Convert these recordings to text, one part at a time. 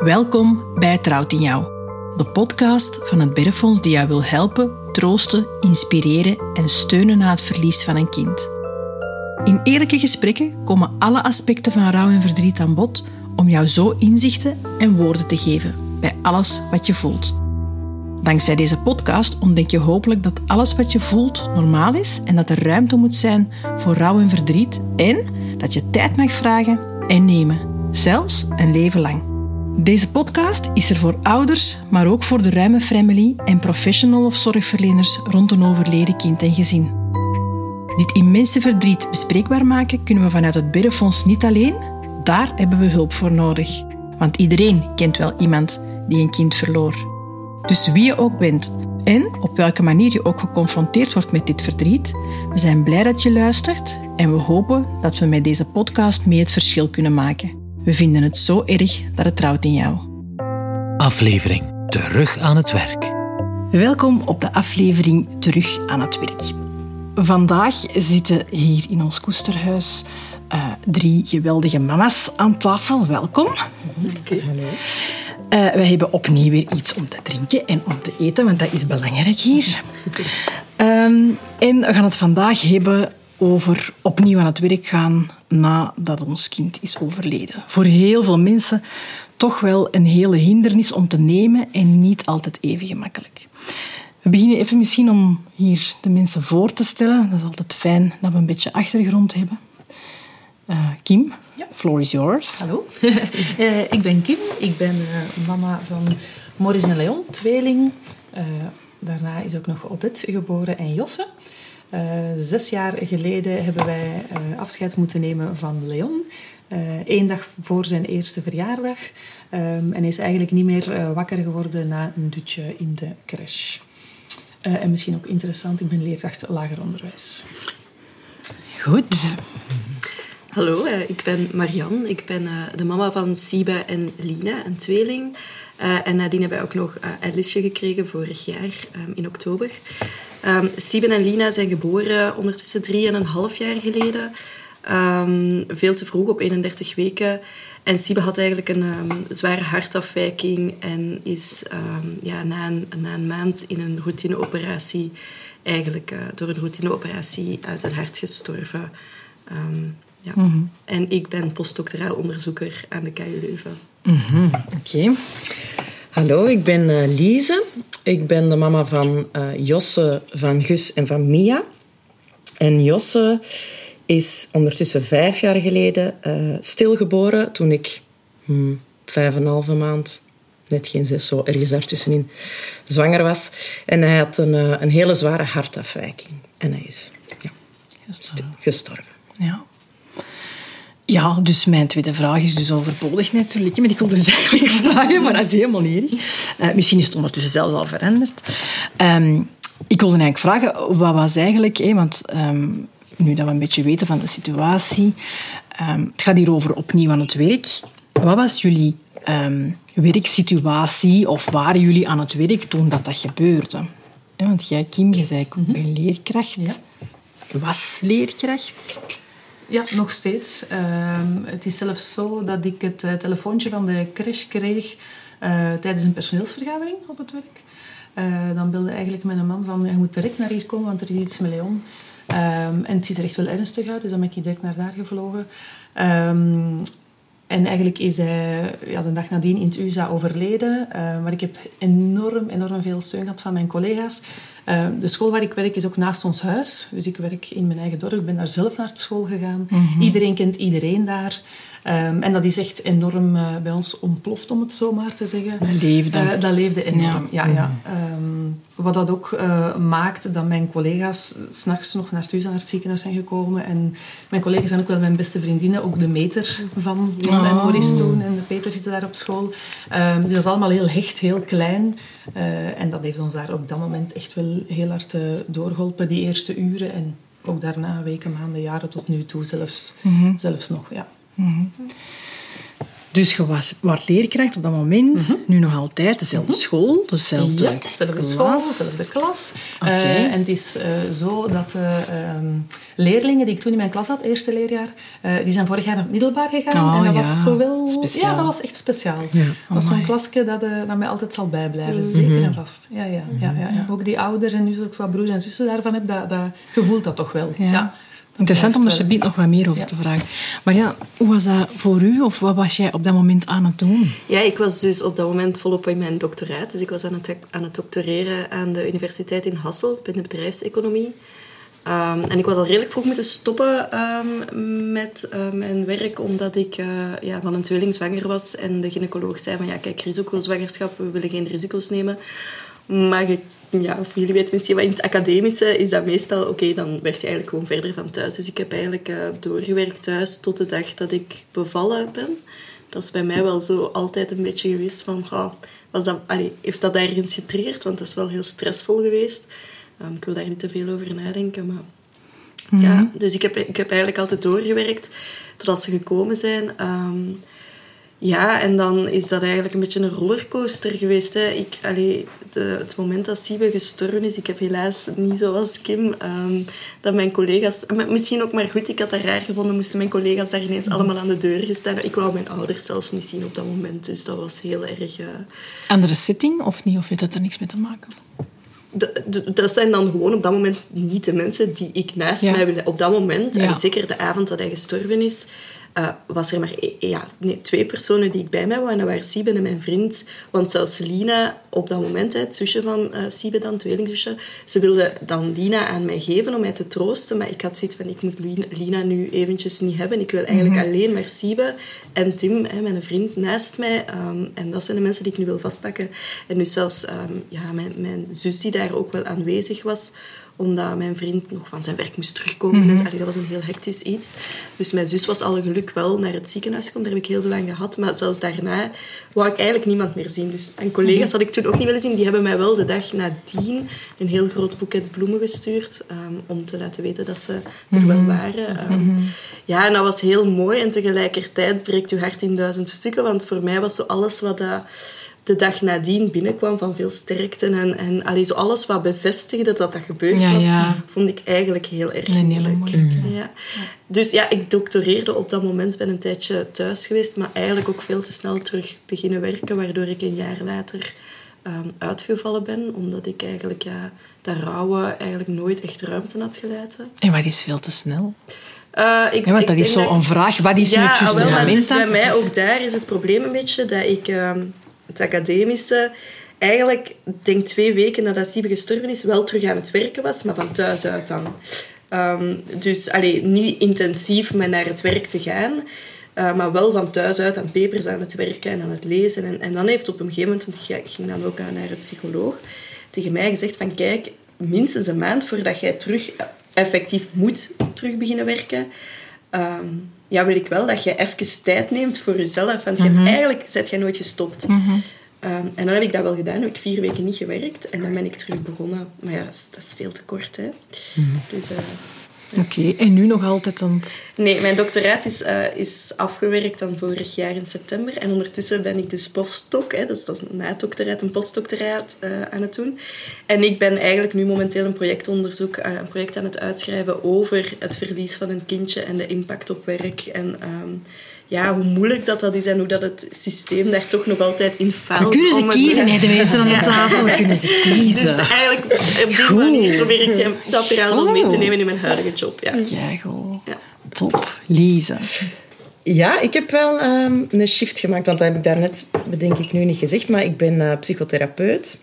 Welkom bij Trouwt in Jou, de podcast van het Berrefonds die jou wil helpen, troosten, inspireren en steunen na het verlies van een kind. In eerlijke gesprekken komen alle aspecten van rouw en verdriet aan bod om jou zo inzichten en woorden te geven bij alles wat je voelt. Dankzij deze podcast ontdek je hopelijk dat alles wat je voelt normaal is en dat er ruimte moet zijn voor rouw en verdriet en dat je tijd mag vragen en nemen, zelfs een leven lang. Deze podcast is er voor ouders, maar ook voor de ruime family en professional of zorgverleners rond een overleden kind en gezin. Dit immense verdriet bespreekbaar maken kunnen we vanuit het Biddenfonds niet alleen. Daar hebben we hulp voor nodig. Want iedereen kent wel iemand die een kind verloor. Dus wie je ook bent en op welke manier je ook geconfronteerd wordt met dit verdriet, we zijn blij dat je luistert en we hopen dat we met deze podcast mee het verschil kunnen maken. We vinden het zo erg dat het trouwt in jou. Aflevering Terug aan het werk. Welkom op de aflevering Terug aan het werk. Vandaag zitten hier in ons koesterhuis uh, drie geweldige mama's aan tafel. Welkom. Hallo. Uh, we hebben opnieuw weer iets om te drinken en om te eten, want dat is belangrijk hier. Um, en we gaan het vandaag hebben over opnieuw aan het werk gaan nadat ons kind is overleden. Voor heel veel mensen toch wel een hele hindernis om te nemen en niet altijd even gemakkelijk. We beginnen even misschien om hier de mensen voor te stellen. Dat is altijd fijn dat we een beetje achtergrond hebben. Uh, Kim, ja. floor is yours. Hallo, uh, ik ben Kim. Ik ben uh, mama van Maurice en Leon, tweeling. daarna is ook nog Odette geboren en Josse. Zes jaar geleden hebben wij afscheid moeten nemen van Leon. Eén dag voor zijn eerste verjaardag. Um, en hij is eigenlijk niet meer wakker geworden na een dutje in de crash. en misschien ook interessant, ik ben leerkracht lager onderwijs. Goed. Hallo, uh, ik ben Marianne. Ik ben uh, de mama van Siba en Lina, een tweeling. Uh, en nadien hebben wij ook nog Alice gekregen vorig jaar, um, in oktober. Um, en Lina zijn geboren ondertussen drieënhalf jaar geleden. Um, veel te vroeg, op 31 weken. En Siba had eigenlijk een zware hartafwijking en is ja, na, een, na een maand in een routineoperatie eigenlijk door een routineoperatie uit zijn hart gestorven. Ja. Mm -hmm. En ik ben postdoctoraal onderzoeker aan de KU Leuven. Mm -hmm. Oké. Okay. Hallo, ik ben uh, Lise. Ik ben de mama van uh, Josse, van Gus en van Mia. En Josse is ondertussen vijf jaar geleden uh, stilgeboren toen ik hmm, vijf en een halve maand, net geen zes, zo ergens daartussenin, zwanger was. En hij had een, een hele zware hartafwijking. En hij is ja, gestorven. gestorven. Ja. Ja, dus mijn tweede vraag is dus overbodig natuurlijk. Maar ik wil dus eigenlijk vragen, maar dat is helemaal niet uh, misschien is het ondertussen zelfs al veranderd. Um, ik wilde eigenlijk vragen, wat was eigenlijk... Want um, nu dat we een beetje weten van de situatie... Um, het gaat hier over opnieuw aan het werk. Wat was jullie werksituatie of waren jullie aan het werk toen dat, dat gebeurde? Ja, want jij, Kim, je zei ik mm -hmm. leerkracht. Ja. Was leerkracht. Ja, nog steeds. Uh, het is zelfs zo dat ik het uh, telefoontje van de crash kreeg uh, tijdens een personeelsvergadering op het werk. Uh, dan belde eigenlijk mijn man van, je moet direct naar hier komen, want er is iets met Leon. Um, en het ziet er echt wel ernstig uit, dus dan ben ik direct naar daar gevlogen. Um, en eigenlijk is hij ja, de dag nadien in het USA overleden. Maar ik heb enorm, enorm veel steun gehad van mijn collega's. Uh, de school waar ik werk is ook naast ons huis. Dus ik werk in mijn eigen dorp. Ik ben daar zelf naar school gegaan. Mm -hmm. Iedereen kent iedereen daar. Um, en dat is echt enorm uh, bij ons ontploft, om het zo maar te zeggen. Dat leefde. Uh, dat leefde enorm, ja. ja, ja. Um, wat dat ook uh, maakt dat mijn collega's s'nachts nog naar thuis naar het ziekenhuis zijn gekomen. En mijn collega's zijn ook wel mijn beste vriendinnen. Ook de meter van Jon oh. en Maurice toen. En de Peter zitten daar op school. Um, dus dat is allemaal heel hecht, heel klein. en dat heeft ons daar op dat moment echt wel heel hard doorgeholpen, die eerste uren. En ook daarna, weken, maanden, jaren tot nu toe zelfs, mm -hmm. zelfs nog, ja. Dus je was, was leerkracht op dat moment, nu nog altijd, dezelfde school, dezelfde Ja, dezelfde klas. school, dezelfde klas. Eh, en het is eh, zo dat de ehm, leerlingen die ik toen in mijn klas had, eerste leerjaar, eh, die zijn vorig jaar naar het middelbaar gegaan. Oh, en dat ja. was zo wel... Speciaal. Ja, dat was echt speciaal. Ja, dat is zo'n klasje dat, eh, dat mij altijd zal bijblijven. Zeker en vast. Ja, ja, ja, ja, ja. Ook die ouders en nu ook wat broers en zussen daarvan heb, dat, dat, je voelt dat toch wel. Ja. Interessant om er wel. nog wat meer over Ja. te vragen. Maar ja, hoe was dat voor u? Of wat was jij op dat moment aan het doen? Ja, ik was dus op dat moment volop in mijn doctoraat. Dus ik was aan het, aan het doctoreren aan de universiteit in Hasselt binnen bedrijfseconomie. Ehm, en ik was al redelijk vroeg moeten stoppen ehm, met eh, mijn werk, omdat ik eh, ja, van een tweeling zwanger was. En de gynaecoloog zei van, ja, kijk, risicozwangerschap, we willen geen risico's nemen. Maar je, ja, of jullie weten misschien in het academische is dat meestal, oké, dan werk je eigenlijk gewoon verder van thuis. Dus ik heb eigenlijk eh, doorgewerkt thuis tot de dag dat ik bevallen ben. Dat is bij mij wel zo altijd een beetje geweest van, goh, was dat, allee, heeft dat ergens getriggerd? Want dat is wel heel stressvol geweest. Ehm, ik wil daar niet te veel over nadenken, maar... Ja, dus ik heb, ik heb eigenlijk altijd doorgewerkt totdat ze gekomen zijn. Ehm, ja, en dan is dat eigenlijk een beetje een rollercoaster geweest. Hè. Ik, allee, de, het moment dat Siebe gestorven is, ik heb helaas niet zoals Kim, ehm, dat mijn collega's... Misschien ook maar goed, ik had dat raar gevonden, moesten mijn collega's daar ineens allemaal aan de deur gestaan. Ik wou mijn ouders zelfs niet zien op dat moment, dus dat was heel erg... eh, Andere setting of niet? Of heeft dat er niks mee te maken? de- de- dat zijn dan gewoon op dat moment niet de mensen die ik naast Ja. mij wil. Op dat moment, Ja. en zeker de avond dat hij gestorven is, eh, was er maar e- ja, nee, twee personen die ik bij mij wou. En dat waren Siebe en mijn vriend. Want zelfs Lina, op dat moment, het zusje van eh Siebe dan, tweelingzusje, ze wilde dan Lina aan mij geven om mij te troosten. Maar ik had zoiets van, ik moet Lina, nu eventjes niet hebben. Ik wil eigenlijk alleen maar Siebe en Tim, hè, mijn vriend, naast mij. Ehm, en dat zijn de mensen die ik nu wil vastpakken. En dus zelfs ehm, ja, mijn, mijn zus die daar ook wel aanwezig was omdat mijn vriend nog van zijn werk moest terugkomen. En, allee, dat was een heel hectisch iets. Dus mijn zus was alle geluk wel naar het ziekenhuis gekomen. Daar heb ik heel veel aan gehad. Maar zelfs daarna wou ik eigenlijk niemand meer zien. Dus mijn collega's had ik toen ook niet willen zien. Die hebben mij wel de dag nadien een heel groot boeket bloemen gestuurd. ehm, om te laten weten dat ze er wel waren. Ehm, Ja, en dat was heel mooi. En tegelijkertijd breekt je hart in duizend stukken. Want voor mij was zo alles wat... dat de dag nadien binnenkwam van veel sterkte en, en allee, zo alles wat bevestigde dat dat gebeurd Ja, was, ja. vond ik eigenlijk heel erg hele moeilijk. moeilijke. Ja. Dus ja, ik doctoreerde op dat moment, ben een tijdje thuis geweest, maar eigenlijk ook veel te snel terug beginnen werken, waardoor ik een jaar later ehm, uitgevallen ben, omdat ik eigenlijk ja, dat rouwen eigenlijk nooit echt ruimte had gelaten. En wat is veel te snel? Eh, ik, Ja, want dat is denk zo een vraag. Wat is nu ja, het maar moment? dus bij mij ook daar is het probleem een beetje dat ik ehm, het academische eigenlijk, denk twee weken nadat Siebe gestorven is, wel terug aan het werken was, maar van thuis uit dan. Ehm, dus allee, niet intensief met naar het werk te gaan, eh, maar wel van thuis uit aan papers aan het werken en aan het lezen. En, en dan heeft op een gegeven moment, want ik ging dan ook aan naar een psycholoog, tegen mij gezegd van kijk, minstens een maand voordat jij terug effectief moet terug beginnen werken, ehm, ja, wil ik wel dat je even tijd neemt voor jezelf. Want je hebt, eigenlijk zet je nooit gestopt. Ehm, en dan heb ik dat wel gedaan. Heb ik vier weken niet gewerkt. En dan ben ik terug begonnen. Maar ja, dat is, dat is veel te kort. Hè. Dus, eh, Oké, en nu nog altijd het... nee, mijn doctoraat is, eh, is afgewerkt dan vorig jaar in september. En ondertussen ben ik dus postdoc. Hè, dus dat is na het doctoraat een postdoctoraat eh, aan het doen. En ik ben eigenlijk nu momenteel een projectonderzoek, eh, een project aan het uitschrijven over het verlies van een kindje en de impact op werk. En ehm, ja, hoe moeilijk dat, dat is en hoe dat het systeem daar toch nog altijd in faalt. We kunnen ze kiezen, hè, de meesten aan de tafel. We kunnen ze Dus kiezen. eigenlijk op die manier probeer ik hem- dat verhaal wel mee te nemen in mijn huidige job. Ja. Ja, goed. Ja. Top. Lisa. Ja, ik heb wel ehm, een shift gemaakt, want dat heb ik daarnet, bedenk ik nu niet gezegd, maar ik ben eh, psychotherapeut.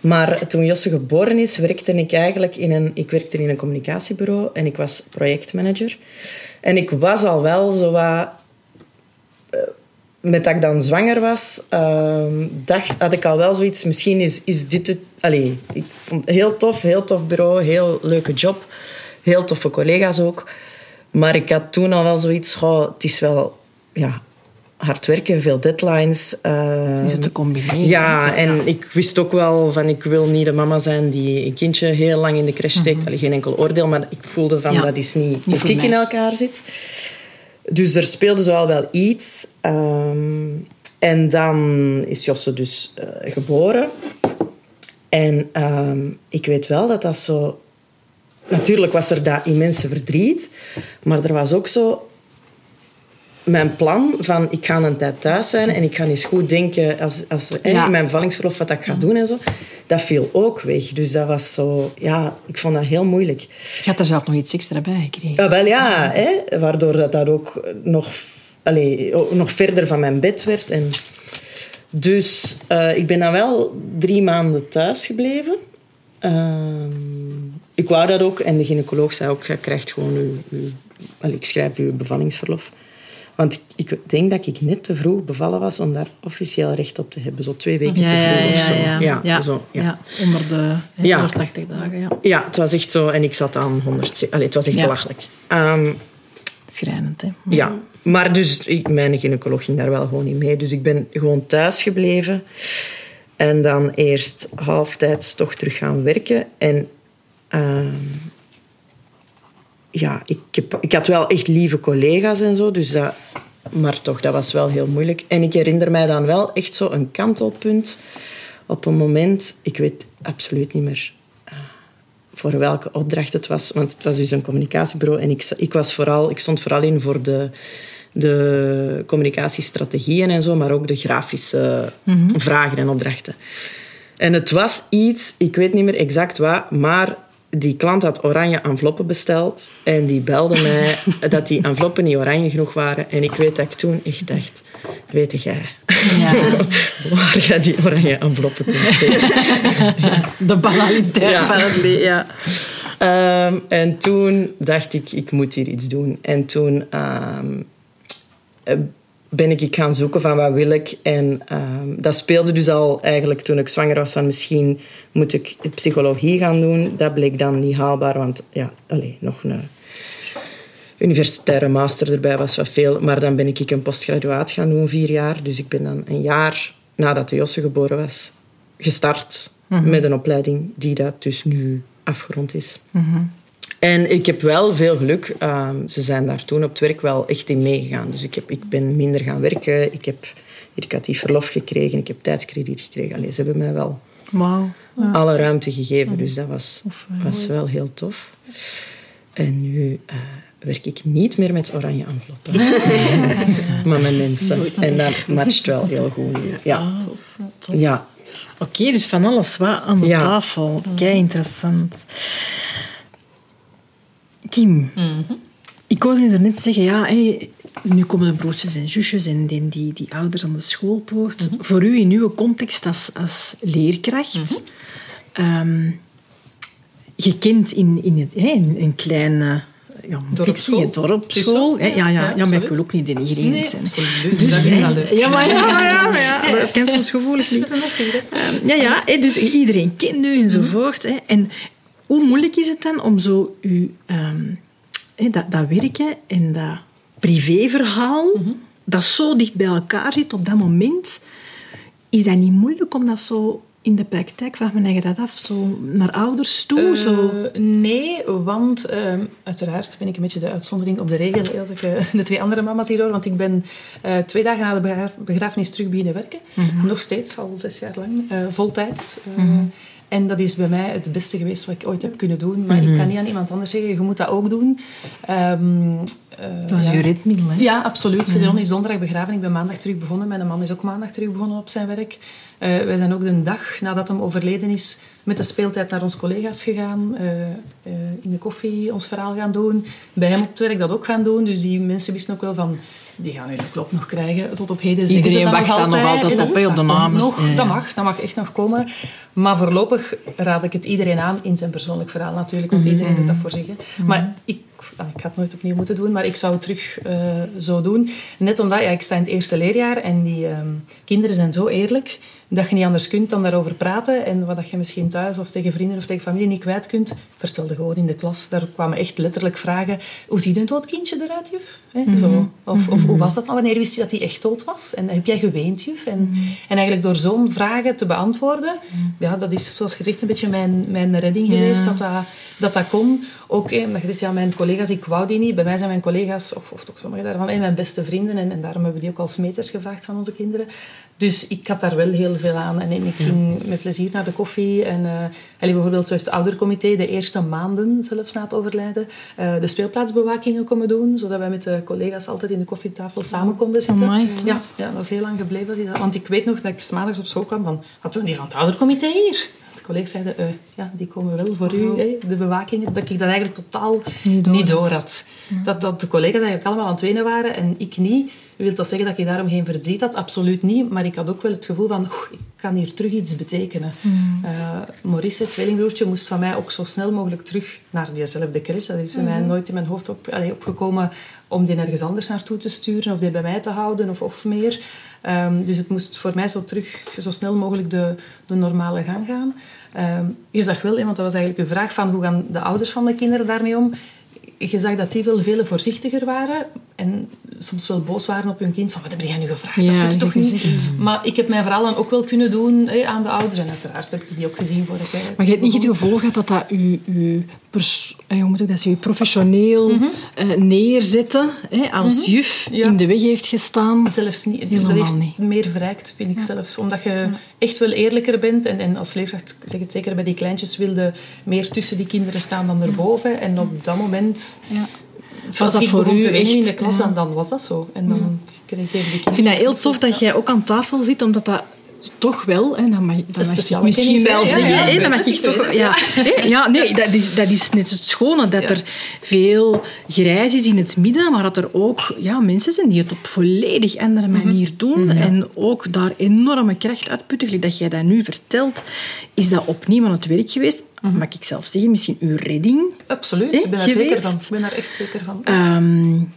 Maar toen Josse geboren is, werkte ik eigenlijk in een, ik werkte in een communicatiebureau en ik was projectmanager. En ik was al wel zo wat... eh, met dat ik dan zwanger was, ehm, dacht, had ik al wel zoiets... Misschien is, is dit het... Allee, ik vond het heel tof, heel tof bureau, heel leuke job. Heel toffe collega's ook. Maar ik had toen al wel zoiets... goh, het is wel ja, hard werken, veel deadlines. ehm, Is het te combineren? ja, en ik wist ook wel van ik wil niet de mama zijn die een kindje heel lang in de crash steekt. Allee, geen enkel oordeel, maar ik voelde van Ja, dat is niet, voor ik in elkaar zit. dus er speelde zo al wel iets. Ehm, en dan is Josse dus eh, geboren. En ehm, ik weet wel dat dat zo... Natuurlijk was er dat immense verdriet. Maar er was ook zo mijn plan van ik ga een tijd thuis zijn en ik ga eens goed denken als, als, Ja. mijn bevallingsverlof wat ik ga doen en zo. Dat viel ook weg. Dus dat was zo... Ja, ik vond dat heel moeilijk. Je had er zelf nog iets extra bij gekregen. Ja, wel ja, hè, waardoor dat, dat ook nog, allee, ook nog verder van mijn bed werd. En dus eh, ik ben dan wel drie maanden thuis gebleven. Ehm, ik wou dat ook. En de gynaecoloog zei ook, je krijgt gewoon uw, uw, allee, ik schrijf uw bevallingsverlof. Want ik, ik denk dat ik net te vroeg bevallen was om daar officieel recht op te hebben. Zo twee weken te vroeg of zo. ja. Ja, zo, ja. ja, onder de hè, Ja. 180 dagen. Ja. Ja, het was echt zo. En ik zat aan 100... Allee, het was echt belachelijk. Ehm, Schrijnend, hè. Ja, maar dus ik, mijn gynaecoloog ging daar wel gewoon niet mee. Dus ik ben gewoon thuis gebleven. En dan eerst halftijds toch terug gaan werken. En ehm, ja, ik, heb, ik had wel echt lieve collega's en zo. Dus dat, maar toch, dat was wel heel moeilijk. En ik herinner mij dan wel echt zo een kantelpunt. Op een moment, ik weet absoluut niet meer eh, voor welke opdracht het was. Want het was dus een communicatiebureau. En ik, ik, was vooral, ik stond vooral in voor de, de communicatiestrategieën en zo. Maar ook de grafische vragen en opdrachten. En het was iets, ik weet niet meer exact wat, maar die klant had oranje enveloppen besteld. En die belde mij dat die enveloppen niet oranje genoeg waren. En ik weet dat ik toen echt dacht, weet jij Ja. waar jij die oranje enveloppen kunt steken? De banaliteit Ja. van het leven. Ja. Ehm, en toen dacht ik, ik moet hier iets doen. En toen ehm, eh, ben ik gaan zoeken van wat wil ik. En ehm, dat speelde dus al eigenlijk toen ik zwanger was van misschien moet ik psychologie gaan doen. Dat bleek dan niet haalbaar, want ja, allez, nog een universitaire master erbij was wat veel. Maar dan ben ik een postgraduaat gaan doen, vier jaar. Dus ik ben dan een jaar nadat de Josse geboren was gestart met een opleiding die dat dus nu afgerond is. En ik heb wel veel geluk. Ehm, ze zijn daar toen op het werk wel echt in meegegaan. Dus ik, heb, ik ben minder gaan werken. Ik heb educatief verlof gekregen. Ik heb tijdskrediet gekregen. Allee, ze hebben mij wel alle ruimte gegeven. Dus dat was, was wel heel tof. En nu eh, werk ik niet meer met oranje enveloppen. maar met mensen. En dat matcht wel heel goed. nu. Ja. ja. Oké, dus van alles wat aan de Ja. tafel. Kei interessant. Kim, ik hoorde u net zeggen, ja, nu komen de broertjes en zusjes en die, die, die ouders aan de schoolpoort. Voor u in uw context als, als leerkracht, ehm, je kent in, in, het, hè, in een kleine ja, moet ik Dorpsschool. is Ja, ja, ja, ja, maar ik wil ook niet denigrerend Nee, zijn. absoluut. Dus, Dat ik wel leuk. Ja, maar ja, ja, maar ja, dat is soms gevoelig niet. Ehm, ja, ja, dus iedereen kent u enzovoort. Hè. En hoe moeilijk is het dan om zo uw, ehm, dat, dat werken en dat privéverhaal, dat zo dicht bij elkaar zit op dat moment, is dat niet moeilijk om dat zo in de praktijk, vraag me eigen dat af, zo naar ouders toe? zo. Eh, nee, want ehm, uiteraard ben ik een beetje de uitzondering op de regel als ik eh, de twee andere mama's hier hoor. Want ik ben eh, twee dagen na de begra- begrafenis terug beginnen werken. Nog steeds, al zes jaar lang, voltijds. Eh, En dat is bij mij het beste geweest wat ik ooit heb kunnen doen. Maar ik kan niet aan iemand anders zeggen, je moet dat ook doen. Ehm, eh, dat is ja. je ritmiddel, hè? Ja, absoluut. Leon is donderdag begraven. Ik ben maandag terug begonnen. Mijn man is ook maandag terug begonnen op zijn werk. Eh, wij zijn ook de dag nadat hem overleden is met de speeltijd naar onze collega's gegaan. eh, eh, in de koffie ons verhaal gaan doen. Bij hem op het werk dat ook gaan doen. Dus die mensen wisten ook wel van... Die gaan nu de klop nog krijgen. Tot op heden zeggen Iedereen ze dat wacht daar nog altijd op, op de komt Nog, Ja, ja. Dat mag, dat mag echt nog komen. Maar voorlopig raad ik het iedereen aan in zijn persoonlijk verhaal natuurlijk. Want iedereen doet dat voor zich. hè. Maar ik, ah, ik ga het nooit opnieuw moeten doen, maar ik zou het terug eh, zo doen. Net omdat, ja, ik sta in het eerste leerjaar en die ehm, kinderen zijn zo eerlijk dat je niet anders kunt dan daarover praten. En wat dat je misschien thuis of tegen vrienden of tegen familie niet kwijt kunt, vertelde gewoon in de klas. Daar kwamen echt letterlijk vragen. Hoe ziet een dood kindje eruit, juf? Hè, zo. Of, of hoe was dat nou? Wanneer wist je dat hij echt dood was? En heb jij geweend, juf? En, en eigenlijk door zo'n vragen te beantwoorden, ja, dat is zoals gezegd een beetje mijn, mijn redding geweest, dat, dat dat dat kon. Ook, hè, maar je zegt, ja, mijn collega's, ik wou die niet. Bij mij zijn mijn collega's, of, of toch sommigen daarvan, mijn beste vrienden. En, en daarom hebben we die ook als meters gevraagd van onze kinderen. Dus ik had daar wel heel veel aan. En, ik ging met plezier naar de koffie. En uh, bijvoorbeeld, zo heeft het oudercomité de eerste maanden, zelfs na het overlijden, uh, de speelplaatsbewakingen komen doen. Zodat wij met de collega's altijd in de koffietafel samen konden zitten. Amai, ja, ja, dat was heel lang gebleven. Want ik weet nog dat ik maandags op school kwam van, wat doen die van het oudercomité hier? collega's zeiden, uh, ja, die komen wel voor u, hè, de bewakingen. Dat ik dat eigenlijk totaal niet door, niet door had. Dat, dat de collega's eigenlijk allemaal aan het wenen waren en ik niet. Wil dat zeggen dat ik daarom geen verdriet had? Absoluut niet. Maar ik had ook wel het gevoel van, ik kan hier terug iets betekenen. Mm. Uh, Maurice, het tweelingbroertje, moest van mij ook zo snel mogelijk terug naar diezelfde crash. Dat is mm mij nooit in mijn hoofd op, allee, opgekomen om die ergens anders naartoe te sturen of die bij mij te houden of, of meer. Um, dus het moest voor mij zo terug, zo snel mogelijk de, de normale gang gaan. Um, je zag wel, want dat was eigenlijk uw vraag van hoe gaan de ouders van de kinderen daarmee om. Je zag dat die wel veel voorzichtiger waren en soms wel boos waren op hun kind. Van, wat heb jij nu gevraagd? Ja, dat je toch gezegd. niet. Maar ik heb mijn verhaal dan ook wel kunnen doen aan de ouders. En uiteraard heb ik die ook gezien voor de tijd. Maar je hebt niet het gevoel gehad dat dat u, u, pers, hoe moet ik dat zeggen, u professioneel mm -hmm. neerzetten als mm -hmm. juf ja. in de weg heeft gestaan? Zelfs niet. Helemaal dat heeft niet. meer verrijkt, vind ik ja. zelfs. Omdat je ja. echt wel eerlijker bent. En, en als leerkracht, zeg het zeker bij die kleintjes, wilde meer tussen die kinderen staan dan erboven. En op dat moment was dat voor u echt in de klas, ja. dan, was dat zo. En dan kreeg je Ik vind dat heel tof dat jij ook aan tafel zit, omdat dat toch wel, hè, dan mag, dan mag ik misschien wel zeggen, ja, ja, dan mag ik toch, ja, ja, nee, dat is, dat is net het schone, dat er veel grijs is in het midden, maar dat er ook ja, mensen zijn die het op volledig andere manier doen mm -hmm. en ook daar enorme kracht uitputten. Dat jij dat nu vertelt, is dat opnieuw aan het werk geweest. Mm -hmm. Mag ik zelf zeggen, misschien uw redding Absoluut, ik ben daar zeker van. Ik ben daar echt zeker van. Um,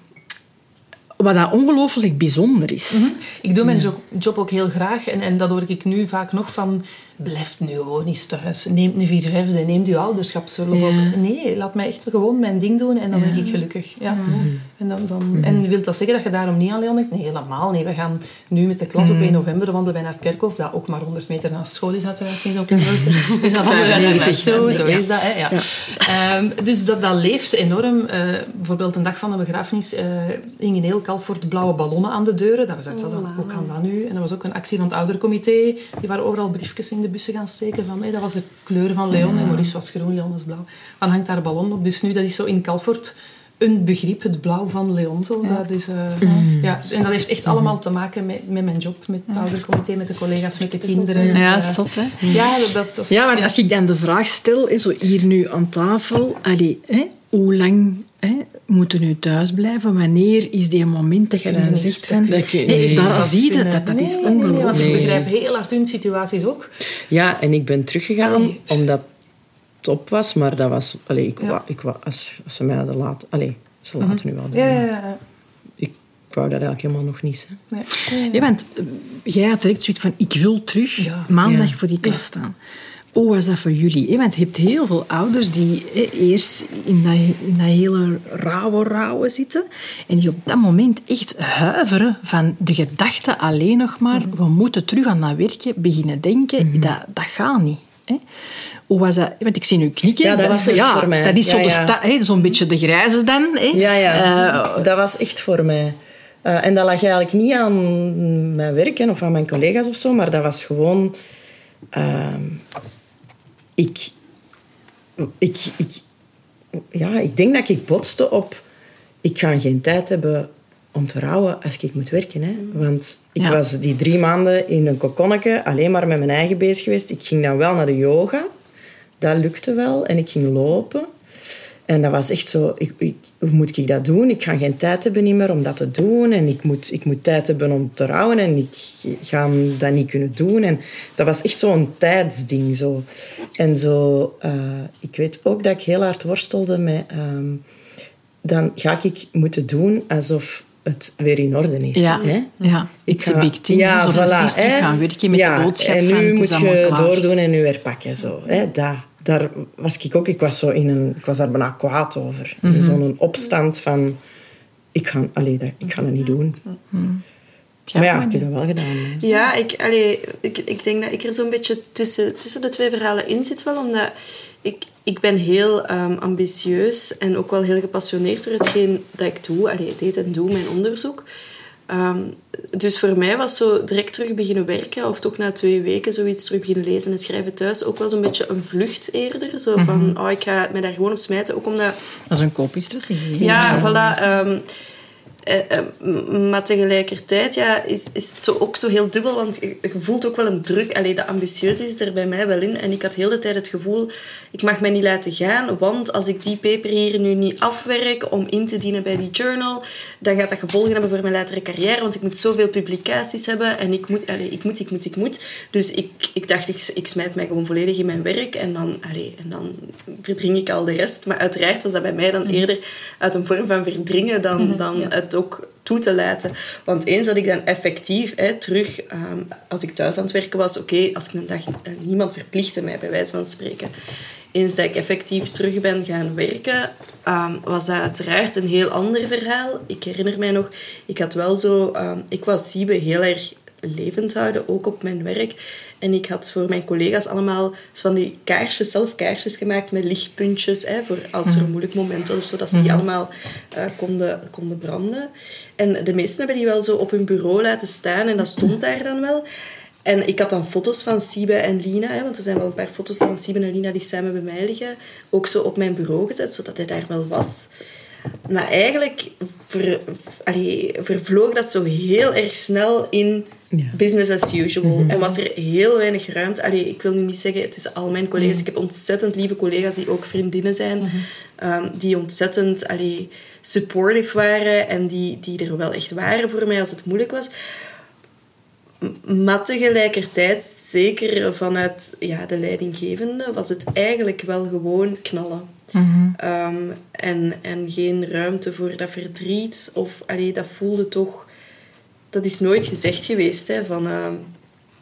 wat dat ongelooflijk bijzonder is. Mm -hmm. Ik doe mijn ja. job, job, ook heel graag. En, en dat hoor ik nu vaak nog van... Blijf nu gewoon eens thuis. Neem een vier vijfde. Neem je ouderschapszorg ja. op. Nee, laat mij echt gewoon mijn ding doen. En dan ben ik gelukkig. Ja. Mm -hmm. En, dan, dan, mm -hmm. en wil dat zeggen dat je daarom niet aan Leon denkt? Nee, helemaal niet. We gaan nu met de klas op 1 november wandelen wij naar het kerkhof. Dat ook maar 100 meter naast school is uiteraard. Ook in dus dan wandelen we naar naartoe. Zo is dat. Hè? Ja. Um, dus dat, dat leeft enorm. Uh, bijvoorbeeld een dag van de begrafenis uh, hingen heel Calfort blauwe ballonnen aan de deuren. Dat was uit, oh, wow. hoe kan dat nu? En dat was ook een actie van het oudercomité. Die waren overal briefjes in de bussen gaan steken van hey, dat was de kleur van Leon. En Maurice was groen, Leon was blauw. Dan hangt daar een ballon op. Dus nu, dat is zo in Calfort een begrip, het blauw van Leon. Zo. Ja. Dat is, uh, mm. ja, en dat heeft echt allemaal te maken met, met mijn job, met het oudercomité, met de collega's, met de kinderen. Ja, uh, zot, hè? Ja, dat, dat, dat ja, maar als ik dan de vraag stel, zo hier nu aan tafel, allee, hè, hoe lang hè, moeten nu thuis blijven? Wanneer is die moment dat je dan zegt van... Dat je, nee, daar zie je dat, dat nee, is ongelooflijk. Nee, want ik begrijp heel hard hun situaties ook. Ja, en ik ben teruggegaan Allee. omdat het op was, maar dat was... Allee, ik, Ja. ik als, als ze mij hadden laten... Allee, ze laten nu wel doen. Ja, ja, ja. Ik wou dat eigenlijk helemaal nog niet. Hè. Nee. Ja, want jij had direct zoiets van, ik wil terug Ja. maandag Ja. voor die klas staan. Hoe was dat voor jullie? hè? Want je hebt heel veel ouders die hè, eerst in dat, in dat hele rauwe rauwe zitten. En die op dat moment echt huiveren van de gedachte alleen nog maar, we moeten terug aan dat werkje beginnen denken. Dat, dat gaat niet. Hè? Hoe was dat? Want ik zie nu knikken. Ja, dat was echt voor mij. Dat is Ja, zo'n beetje de grijze dan. Hè? Ja, ja. Eh, dat was echt voor mij. Eh, en dat lag eigenlijk niet aan mijn werken of aan mijn collega's of zo, maar dat was gewoon... ehm, ik, ik, ik, ja, ik denk dat ik botste op... Ik ga geen tijd hebben om te rouwen als ik moet werken. Hè. Want ik Ja. was die drie maanden in een kokonnetje alleen maar met mijn eigen bezig geweest. Ik ging dan wel naar de yoga. Dat lukte wel. En ik ging lopen. En dat was echt zo, ik, ik, hoe moet ik dat doen? Ik ga geen tijd hebben niet meer om dat te doen. En ik moet, ik moet tijd hebben om te rouwen. En ik ga dat niet kunnen doen. En dat was echt zo'n tijdsding. Zo. En zo, eh, ik weet ook dat ik heel hard worstelde met... ehm, dan ga ik moeten doen alsof het weer in orde is. Ja, Hè? ja. It's a ga- big thing. Ja, zo voilà, terug gaan werken met ja, de boodschap en nu moet je doordoen en nu herpakken. Zo, hè. Dat, daar was ik ook... Ik was, zo in een, ik was daar bijna kwaad over. Mhm. In Zo'n opstand van... ik ga, allee, dat, ik ga dat niet doen. Ja, maar ja, ik heb dat wel gedaan. hè. Ja, ik, allee, ik, ik denk dat ik er zo'n beetje tussen, tussen de twee verhalen in zit wel. Omdat ik, ik ben heel ehm, ambitieus en ook wel heel gepassioneerd door hetgeen dat ik doe. Allee, deed en doe, mijn onderzoek. Ehm, dus voor mij was zo direct terug beginnen werken, of toch na twee weken zoiets terug beginnen lezen en schrijven thuis, ook wel zo'n beetje een vlucht eerder. Zo van, oh, ik ga me daar gewoon op smijten. Ook omdat Dat is een copingstrategie. hè. ja, voilà. ehm, eh, eh, maar tegelijkertijd ja, is, is het zo ook zo heel dubbel, want je, voelt ook wel een druk. Allee, dat ambitieus is er bij mij wel in. En ik had heel de tijd het gevoel, ik mag mij niet laten gaan, want als ik die paper hier nu niet afwerk om in te dienen bij die journal, dan gaat dat gevolgen hebben voor mijn latere carrière, want ik moet zoveel publicaties hebben en ik moet, allee, ik moet, ik moet, ik moet. Dus ik, ik dacht, ik, ik smijt mij gewoon volledig in mijn werk en dan, allee, en dan verdring ik al de rest. Maar uiteraard was dat bij mij dan eerder uit een vorm van verdringen dan, dan ook toe te laten. Want eens dat ik dan effectief hè, terug, ehm, als ik thuis aan het werken was, oké, als ik een dag, eh, niemand verplichtte mij bij wijze van spreken. Eens dat ik effectief terug ben gaan werken, ehm, was dat uiteraard een heel ander verhaal. Ik herinner mij nog, ik had wel zo, ehm, ik was Siebe heel erg levend houden, ook op mijn werk. En ik had voor mijn collega's allemaal van die kaarsjes, zelf kaarsjes gemaakt met lichtpuntjes, hè, voor als er een moeilijk moment was of zo, dat ze die allemaal eh, konden, konden branden. En de meesten hebben die wel zo op hun bureau laten staan en dat stond daar dan wel. En ik had dan foto's van Siebe en Lina, hè, want er zijn wel een paar foto's van Siebe en Lina die samen bij mij liggen, ook zo op mijn bureau gezet, zodat hij daar wel was. Maar eigenlijk ver, allee, vervloog dat zo heel erg snel in Ja. business as usual. En was er heel weinig ruimte. Allee, ik wil nu niet zeggen tussen al mijn collega's. Ik heb ontzettend lieve collega's die ook vriendinnen zijn. ehm, die ontzettend allee, supportive waren. En die, die er wel echt waren voor mij als het moeilijk was. Maar tegelijkertijd, zeker vanuit ja, de leidinggevende, was het eigenlijk wel gewoon knallen. Ehm, en, en geen ruimte voor dat verdriet. Of allee, dat voelde toch... Dat is nooit gezegd geweest. Hè, van, ehm,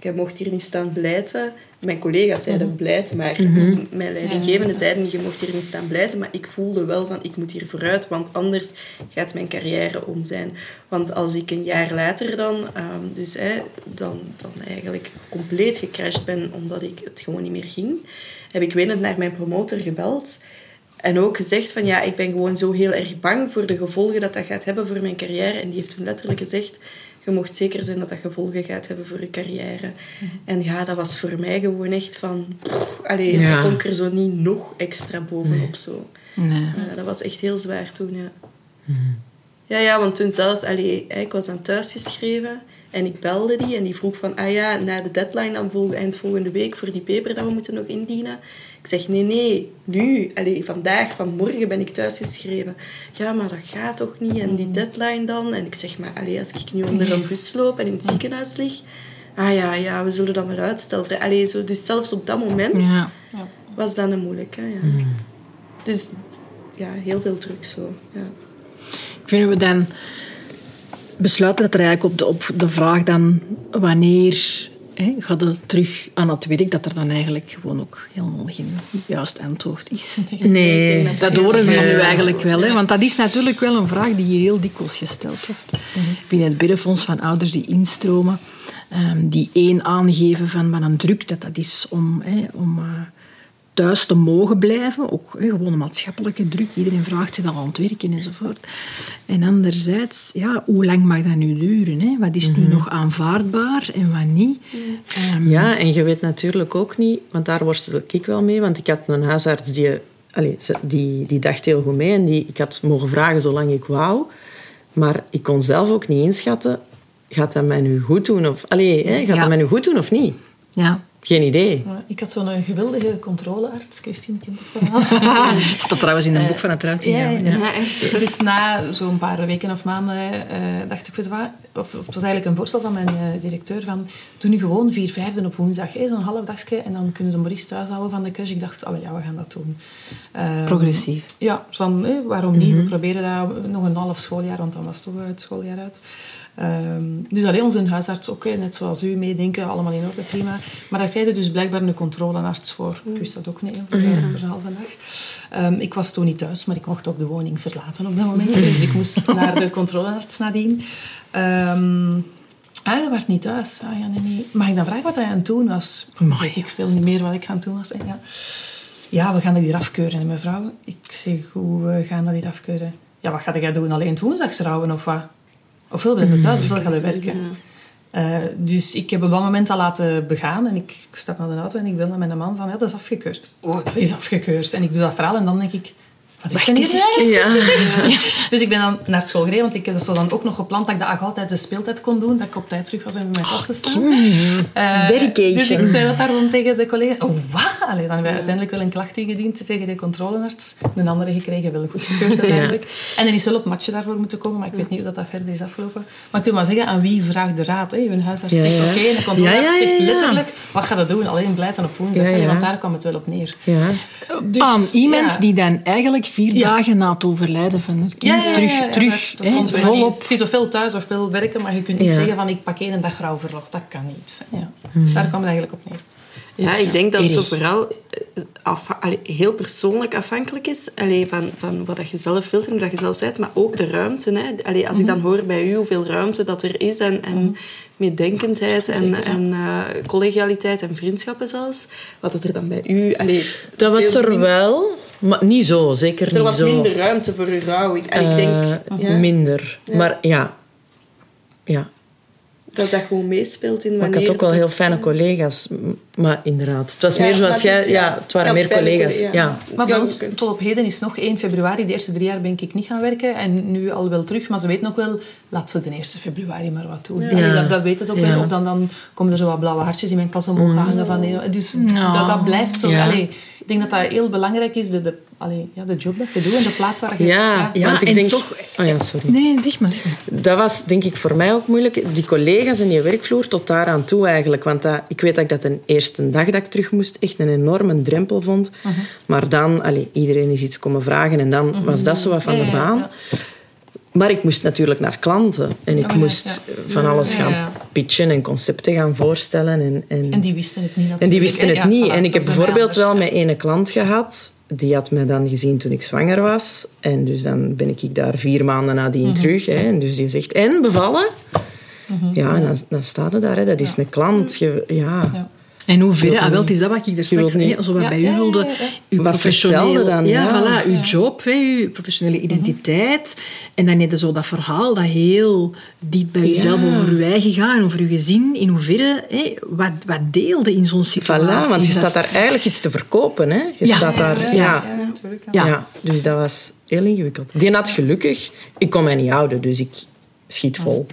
ik mocht hier niet staan blijten. Mijn collega's zeiden blijten, maar m- mijn leidinggevende zeiden niet, je mocht hier niet staan blijten. Maar ik voelde wel van, ik moet hier vooruit, want anders gaat mijn carrière om zijn. Want als ik een jaar later dan, ehm, dus hè, dan, dan eigenlijk compleet gecrashed ben, omdat ik het gewoon niet meer ging, heb ik winnend naar mijn promotor gebeld. En ook gezegd van ja, ik ben gewoon zo heel erg bang voor de gevolgen dat dat gaat hebben voor mijn carrière. En die heeft toen letterlijk gezegd, je mocht zeker zijn dat dat gevolgen gaat hebben voor je carrière. En ja, dat was voor mij gewoon echt van... Pff, allee, Ja. kon ik er zo niet nog extra bovenop zo. Nee. Ja, dat was echt heel zwaar toen, ja. Ja, ja, want toen zelfs... Allee, hè, ik was aan thuis geschreven en ik belde die en die vroeg van... Ah ja, na de deadline dan eind volgende week voor die paper dat we moeten nog indienen. Ik zeg, nee, nee, nu, allee, vandaag, vanmorgen ben ik thuis geschreven. Ja, maar dat gaat toch niet? En die deadline dan? En ik zeg, maar allee, als ik nu onder een bus loop en in het ziekenhuis lig... Ah ja, ja, we zullen dat maar uitstellen. Allee, zo, dus zelfs op dat moment Ja. was dat een moeilijke. Ja. Dus ja, heel veel druk zo. Ja. Ik vind dat we dan besluiten dat er eigenlijk op de, op de vraag dan wanneer hè, gaat het terug aan het werk, dat er dan eigenlijk gewoon ook helemaal geen juist antwoord is. Nee. Dat horen we nu eigenlijk wel, hè? want dat is natuurlijk wel een vraag die hier heel dikwijls gesteld wordt. Binnen het biddenfonds van ouders die instromen, ehm, die één aangeven van wat een druk dat dat is om, hè, om eh, thuis te mogen blijven. Ook gewoon een maatschappelijke druk. Iedereen vraagt zich al aan het werken enzovoort. En anderzijds, ja, hoe lang mag dat nu duren? Hè? Wat is nu nog aanvaardbaar en wat niet? Ehm, Ja, en je weet natuurlijk ook niet, want daar worstel ik wel mee, want ik had een huisarts die, allee, ze- die, die dacht heel goed mee en die, ik had mogen vragen zolang ik wou, maar ik kon zelf ook niet inschatten, gaat dat mij nu goed doen of, allee, hè, gaat Ja. dat mij nu goed doen of niet? ja. Geen idee. Maar Ik had zo'n geweldige controlearts, Christine kent dat verhaal. staat trouwens in een boek van het Ruit. Ja, Ja, echt. Dus na zo'n paar weken of maanden eh, dacht ik, wat, of, of het was eigenlijk een voorstel van mijn eh, directeur van doe nu gewoon vier vijfden op woensdag, hè, zo'n half dagje, en dan kunnen de Maurice thuis houden van de crash. Ik dacht, oh ja, we gaan dat doen. Ehm, Progressief. Ja, dus dan, eh, waarom niet? We proberen dat nog een half schooljaar, want dan was het toch het schooljaar uit. Ehm, dus alleen onze huisarts ook, net zoals u meedenken, allemaal in orde, prima. Maar daar krijg je dus blijkbaar een controlearts voor. Ik wist dat ook niet, voor zo'n halve dag. Ehm, ik was toen niet thuis, maar ik mocht ook de woning verlaten op dat moment. Dus ik moest naar de controlearts nadien. Ehm ah, je werd niet thuis. Ah, ja, nee, nee. Mag ik dan vragen wat hij aan het doen was? Weet ik veel niet meer wat ik aan het doen was. En ja, ja, we gaan dat hier afkeuren, hè, mevrouw. Ik zeg, hoe we gaan dat hier afkeuren? Ja, wat ga jij doen? Alleen het woensdagsrouwen of wat? Ofwel ben je thuis, ofwel ga je werken. Eh, dus ik heb op dat moment al laten begaan en ik, ik stap naar de auto en ik wil naar mijn man van, ja, dat is afgekeurd. Oh, dat is afgekeurd. En ik doe dat verhaal en dan denk ik, wat eens hier? Dus ik ben dan naar school gereden, want ik heb dat zo dan ook nog gepland dat ik dat altijd de speeltijd kon doen, dat ik op tijd terug was en in mijn klas te staan. Eh, Dedication. Dus ik zei dat daar dan tegen de collega. Oh, wat? Allee, dan hebben we uiteindelijk wel een klacht ingediend tegen de controlearts. Een andere gekregen, wel goedgekeurd uiteindelijk. En er is wel op matje daarvoor moeten komen, maar ik weet niet hoe dat, dat verder is afgelopen. Maar ik wil maar zeggen, aan wie vraagt de raad? Hè? Uw huisarts Ja, zegt ja. oké, en de controlearts Ja, ja, ja, zegt ja. letterlijk, wat gaat dat doen? Alleen blijft dan op woensdag. Ja, Allee, ja. want daar kwam het wel op neer. Ja. Dus, aan iemand ja. die dan eigenlijk vier Ja. dagen na het overlijden van het kind Ja, ja, ja, terug, terug hè, volop... Het is ofwel thuis ofwel werken, maar je kunt niet Ja. zeggen van ik pak één dag rouwverlof. Dat kan niet. Ja. Mhm. Daar kwam het eigenlijk op neer. Ja, ik denk dat het vooral eh, allee, heel persoonlijk afhankelijk is allee, van, van wat dat je zelf wilt en dat je zelf bent, maar ook de ruimte. Hè. Allee, als ik dan hoor bij u hoeveel ruimte dat er is en, en meedenkendheid en, en eh, collegialiteit en vriendschappen zelfs, wat dat er dan bij u... Allee, Dat was er minder- wel, maar niet zo. Zeker Er niet was zo. minder ruimte voor uw rouw. Ik, denk Eh, ja, Minder. Maar ja. ja. Dat dat gewoon meespeelt in Maar wanneer... ik had ook wel heel fijne collega's. Maar inderdaad, het was Ja, meer zoals jij... is- ja, ja, het waren meer collega's. collega's, Ja. ja. Maar bij Ja, ons, tot op heden is nog 1 februari. De eerste drie jaar ben ik niet gaan werken. En nu al wel terug. Maar ze weten ook wel, laat ze de 1 februari maar wat doen. Dat, dat weten ze ook Ja. wel. Of dan, dan komen er zo wat blauwe hartjes in mijn klas omhoog hangen. Van, nee, dus dat, dat blijft zo. Ja. Allee, ik denk dat dat heel belangrijk is. De, de, allee, ja, de job dat je doet en de plaats waar je... Ja, Ja, want ik en denk... toch- Oh ja, sorry. Nee, zeg maar. Zeg maar. Dat was denk ik voor mij ook moeilijk. Die collega's en die werkvloer tot daaraan toe eigenlijk. Want dat, ik weet dat ik dat de eerste dag dat ik terug moest echt een enorme drempel vond. Mhm. Maar dan, allee, iedereen is iets komen vragen en dan was dat zo wat van Ja, de baan. ja. Maar ik moest natuurlijk naar klanten. En ik Oh ja, moest ja. van alles gaan ja. pitchen en concepten gaan voorstellen. En, en, En die wisten het niet natuurlijk. en die wisten het Ja, niet. voilà, en ik heb bijvoorbeeld wel met ene klant gehad. Die had mij dan gezien toen ik zwanger was. En dus dan ben ik daar vier maanden nadien Mhm. terug. Hè. En dus die zegt, en bevallen? Mhm. Ja, en dan, dan staat het daar. Hè. Dat is een klant. Je, ja. Ja. En hoe ver, wil ah, wel, het is dat wat ik er straks, wil niet- hè, zo wat Ja, bij ja, u wilde, uw Wat professionele, vertelde dan, ja, ja. voilà, uw job, hè, uw professionele identiteit. En dan heb je zo dat verhaal dat heel diep bij jezelf Ja. over je eigen gaat en over je gezin. In hoeverre, hè, wat, wat deelde in zo'n situatie. Voilà, want je staat daar eigenlijk iets te verkopen. Hè. Je Ja. staat daar... Ja, ja, ja, natuurlijk. Ja. Ja. Ja, dus dat was heel ingewikkeld. Die had gelukkig... Ik kon mij niet houden, dus ik schiet vol.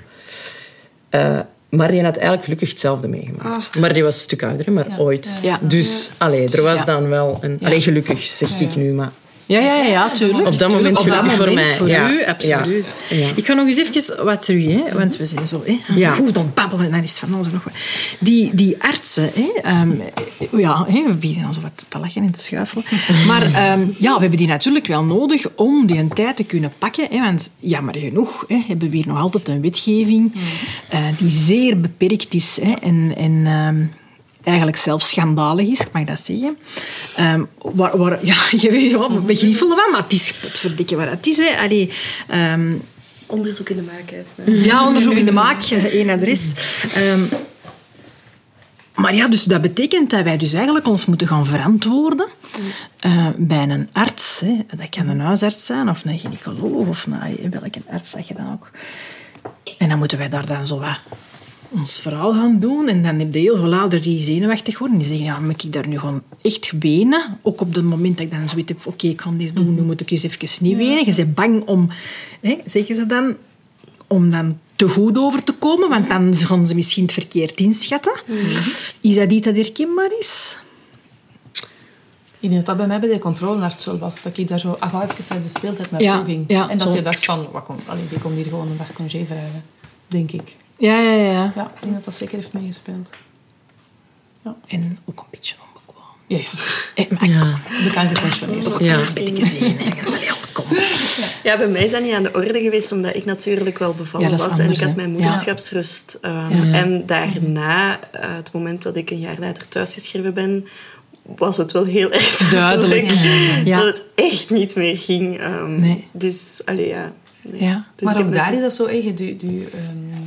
Eh, maar die had eigenlijk gelukkig hetzelfde meegemaakt. Maar die was een stuk ouder, maar Ja. ooit. Ja. Dus allee, er was Ja. dan wel een... Allee, gelukkig, zeg ik nu, maar... Ja, ja, ja, ja, tuurlijk. Op dat moment gelukkig voor mij, voor ja. u, absoluut. Ja. Ja. Ik ga nog eens even wat terug, hè, want we zijn zo hè, goed het babbelen en dan is het van alles nog wat. Die, die artsen, hè, ehm, ja, hè, we bieden ons wat te lachen en te schuifelen. Maar ehm, ja, we hebben die natuurlijk wel nodig om die een tijd te kunnen pakken. Hè, want jammer genoeg hè, hebben we hier nog altijd een wetgeving eh, die zeer beperkt is. Hè, en... en ehm, eigenlijk zelfs schandalig is, ik mag dat zeggen. Ehm, waar, waar, ja, je weet wel, we begriffelen van, maar het is het verdikken wat het is. Hè. Allee, ehm, Onderzoek in de maak. Hè. ja, onderzoek in de maak, één adres. Ehm, maar ja, dus dat betekent dat wij dus eigenlijk ons moeten gaan verantwoorden eh, bij een arts. Hè. Dat kan een huisarts zijn, of een gynaecoloog, of een, welke arts dat je dan ook... En dan moeten wij daar dan zo wat ons verhaal gaan doen. En dan heb je heel veel ouders die zenuwachtig worden. Die zeggen, ja, moet ik daar nu gewoon echt wenen? Ook op het moment dat ik dan zoiets heb, oké, ik kan dit doen, nu moet ik eens even niet wenen. Je bent bang om, hè, zeggen ze dan, om dan te goed over te komen, want dan gaan ze misschien het verkeerd inschatten. Is dat iets dat herkenbaar is? Ik denk dat dat bij mij bij de controlearts wel was. Dat ik daar zo ah, even uit de speeltijd naartoe Ja, ging. ja, en dat zo. je dacht van, wat komt, allee, die komt hier gewoon een dag congé vragen. Denk ik. Ja, ja, ja. Ja, ik denk dat dat zeker heeft meegespeeld. En ook een beetje onbekwaam. Ja, ja. Maar Ja. Bekend gepensioneerd. Ja. een beetje zien. hè. Allee, kom. Ja, bij mij is dat niet aan de orde geweest, omdat ik natuurlijk wel bevallen Ja, was. en ik had mijn Ja. moederschapsrust. Um, Ja. En daarna, eh, het moment dat ik een jaar later thuisgeschreven ben, was het wel heel erg Duidelijk. duidelijk Ja. dat het echt niet meer ging. Ehm, Nee. Dus, allee, ja. nee. Ja. Dus maar ook daar is dat zo. Je, die, die, ehm,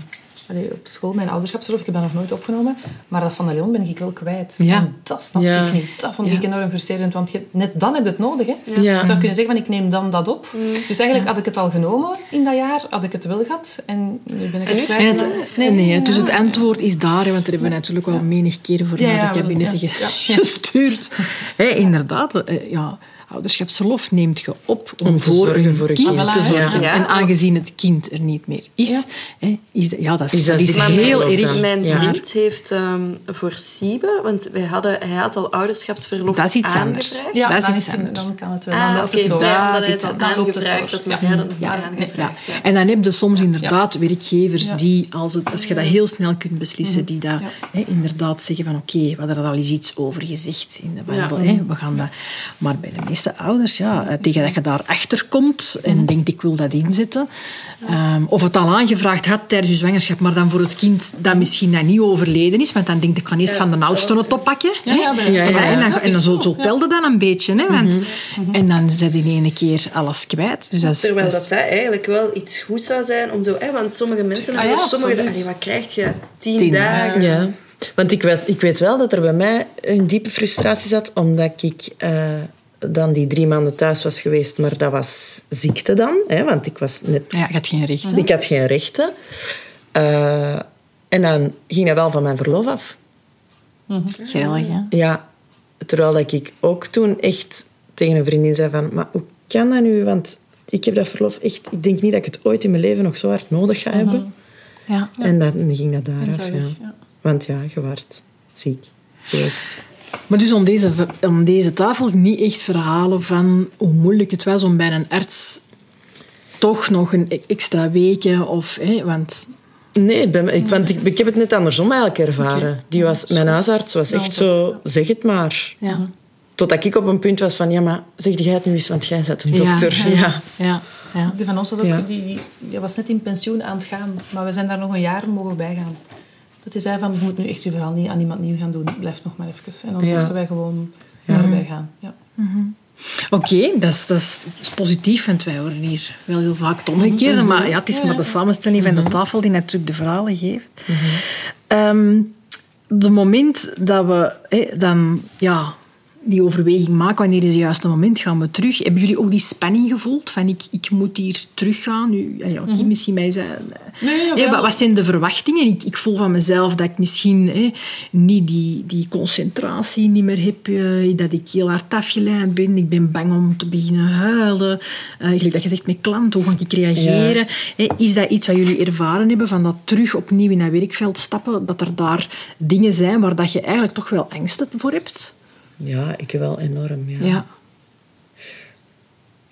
allee, op school, mijn ouderschapsverlof, ik heb dat nog nooit opgenomen. Maar dat van de Leon ben ik wel kwijt. Ja. En dat snap Ja. ik niet. Dat vond ik Ja. enorm frustrerend. Want je, net dan heb je het nodig. Hè. Ja. Je zou kunnen zeggen, van, ik neem dan dat op. Mm. Dus eigenlijk had ik het al genomen in dat jaar. Had ik het wel gehad. En nu ben ik het kwijt. En het, Nee, nee, dus het antwoord is daar, hè, want daar hebben we natuurlijk al menig keren voor Ja, naar ja, de kabinetten ja, ge- ja. gestuurd. Hè, inderdaad, eh, ja, ouderschapsverlof neemt je op om, Om te voor zorgen een voor een kind kind. te zorgen. ja. En aangezien het kind er niet meer is, Ja. hè, is, dat- ja, dat is, dat dat heel erg. Mijn Ja. vriend heeft ehm, voor Siebe, want wij hadden, hij had al ouderschapsverlof Dat is iets anders. aangevraagd. Ja, Dat is dan, iets anders. dan kan het wel. Ah, oké, daar daar hadden hij zit het dan loopt het aangevraagd, door. dat Ja. jij dat Ja. En dan heb je soms inderdaad werkgevers Ja. die, als, het, als je dat heel snel kunt beslissen, die dat, hè, inderdaad zeggen van oké, we hadden er al eens iets over gezegd in de wandel. Hè, we gaan dat. Maar bij de meeste ouders, ja, eh, tegen dat je daarachter komt en denkt ik wil dat inzetten. Ehm, of het al aangevraagd had tijdens je zwangerschap, maar dan voor het kind dat misschien dan niet overleden is, want dan denk ik, ik kan eerst van de oudste het oppakken. Ja, ja, Ja. En dan, Ja, en dan zo, zo telde dat een beetje. Hè, want, En dan zit in één keer alles kwijt. Dus dat is, Terwijl dat dat is- dat eigenlijk wel iets goed zou zijn om zo... Hè, want sommige mensen Ah hebben sommige... Allee, wat krijg je? Tien, Tien dagen? Ja, want ik weet, ik weet wel dat er bij mij een diepe frustratie zat, omdat ik eh, dan die drie maanden thuis was geweest, maar dat was ziekte dan, hè, want ik was net... ja, je hebt geen recht. hè. Ik had geen rechten. Eh, en dan ging dat wel van mijn verlof af. Grillig, hè? Ja, terwijl dat ik ook toen echt tegen een vriendin zei van, maar hoe kan dat nu? Want ik heb dat verlof echt... Ik denk niet dat ik het ooit in mijn leven nog zo hard nodig ga hebben. Ja. En dan ging dat daar En af, zo ja. ja. Want ja, je werd ziek geweest. Maar dus om deze, om deze tafel niet echt verhalen van hoe moeilijk het was om bij een arts toch nog een e- extra weken of... Hè, want Nee, mij- ik, want ik, ik heb het net andersom eigenlijk ervaren. Die was, mijn huisarts was echt zo, zeg het maar. ja, Totdat ik op een punt was van, ja, maar zeg jij het nu eens, want jij bent een dokter. Ja. ja, ja. ja. Die van ons was ook, Ja. die, die, die was net in pensioen aan het gaan, maar we zijn daar nog een jaar mogen bij gaan. Dat hij zei van, je moet nu echt je verhaal niet aan iemand nieuw gaan doen, blijf nog maar even. En dan Ja. mochten wij gewoon daarbij gaan. Ja. Oké, dat, is, dat is, dat is positief, want wij horen hier wel heel vaak het omgekeerde. Maar ja, het is maar de samenstelling van de tafel die natuurlijk de verhalen geeft. Ehm, de moment dat we hè, dan ja, die overweging maken, wanneer is het juiste moment, gaan we terug. Hebben jullie ook die spanning gevoeld? Van ik, ik moet hier teruggaan. Nu, ja, ja, Kim, misschien mij Nee, jawel. wat, zijn de verwachtingen? Ik, ik voel van mezelf dat ik misschien hè, niet die, die concentratie niet meer heb. eh, dat ik heel hard afgeleid ben. Ik ben bang om te beginnen huilen. Eh gelijk dat je zegt met klanten, hoe ga ik reageren? Hè, is dat iets wat jullie ervaren hebben? Van dat terug opnieuw in dat werkveld stappen? Dat er daar dingen zijn waar dat je eigenlijk toch wel angst voor hebt? Ja, ik wel enorm. Ja. Ja.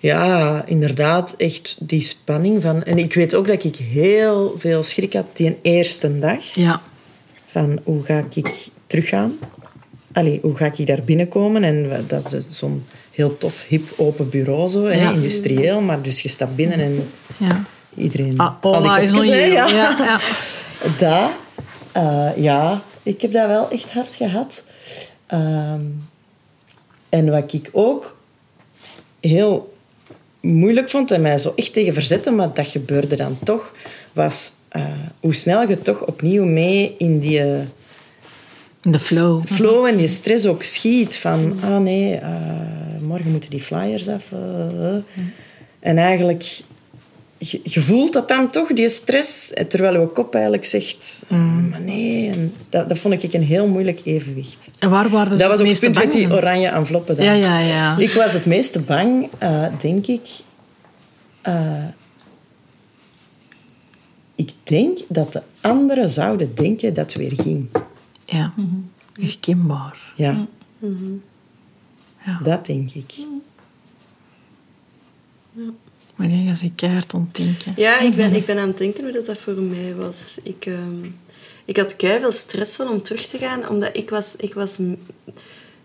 Ja, inderdaad, echt die spanning van... En ik weet ook dat ik heel veel schrik had die eerste dag. Ja. Van, hoe ga ik teruggaan? Allee, hoe ga ik daar binnenkomen? En dat is zo'n heel tof, hip, open bureau, zo, hè, industrieel. Maar dus je stapt binnen en ja. iedereen... Ah, Ola is. Ja, ja. Dat, eh, ja, ik heb dat wel echt hard gehad. Ehm, en wat ik ook heel moeilijk vond en mij zo echt tegen verzette, maar dat gebeurde dan toch, was eh, hoe snel je toch opnieuw mee in die eh, De flow. flow en die stress ook schiet. Van, ah nee, eh, morgen moeten die flyers af. En eigenlijk, je, je voelt dat dan toch, die stress, terwijl je kop eigenlijk zegt, ah, maar nee. En dat, dat vond ik een heel moeilijk evenwicht. En waar waren dat ze was het ook het punt met die oranje enveloppen dan. Ja, ja, ja. Ik was het meeste bang, eh, denk ik. eh, ik denk dat de anderen zouden denken dat het weer ging. Ja. Herkenbaar. Ja, Ja. dat denk ik. Maar is een keihard ontdenken. Ja, ik ben, ik ben aan het denken hoe dat, dat voor mij was. Ik, ehm, ik had veel stress van om terug te gaan, omdat ik was, ik was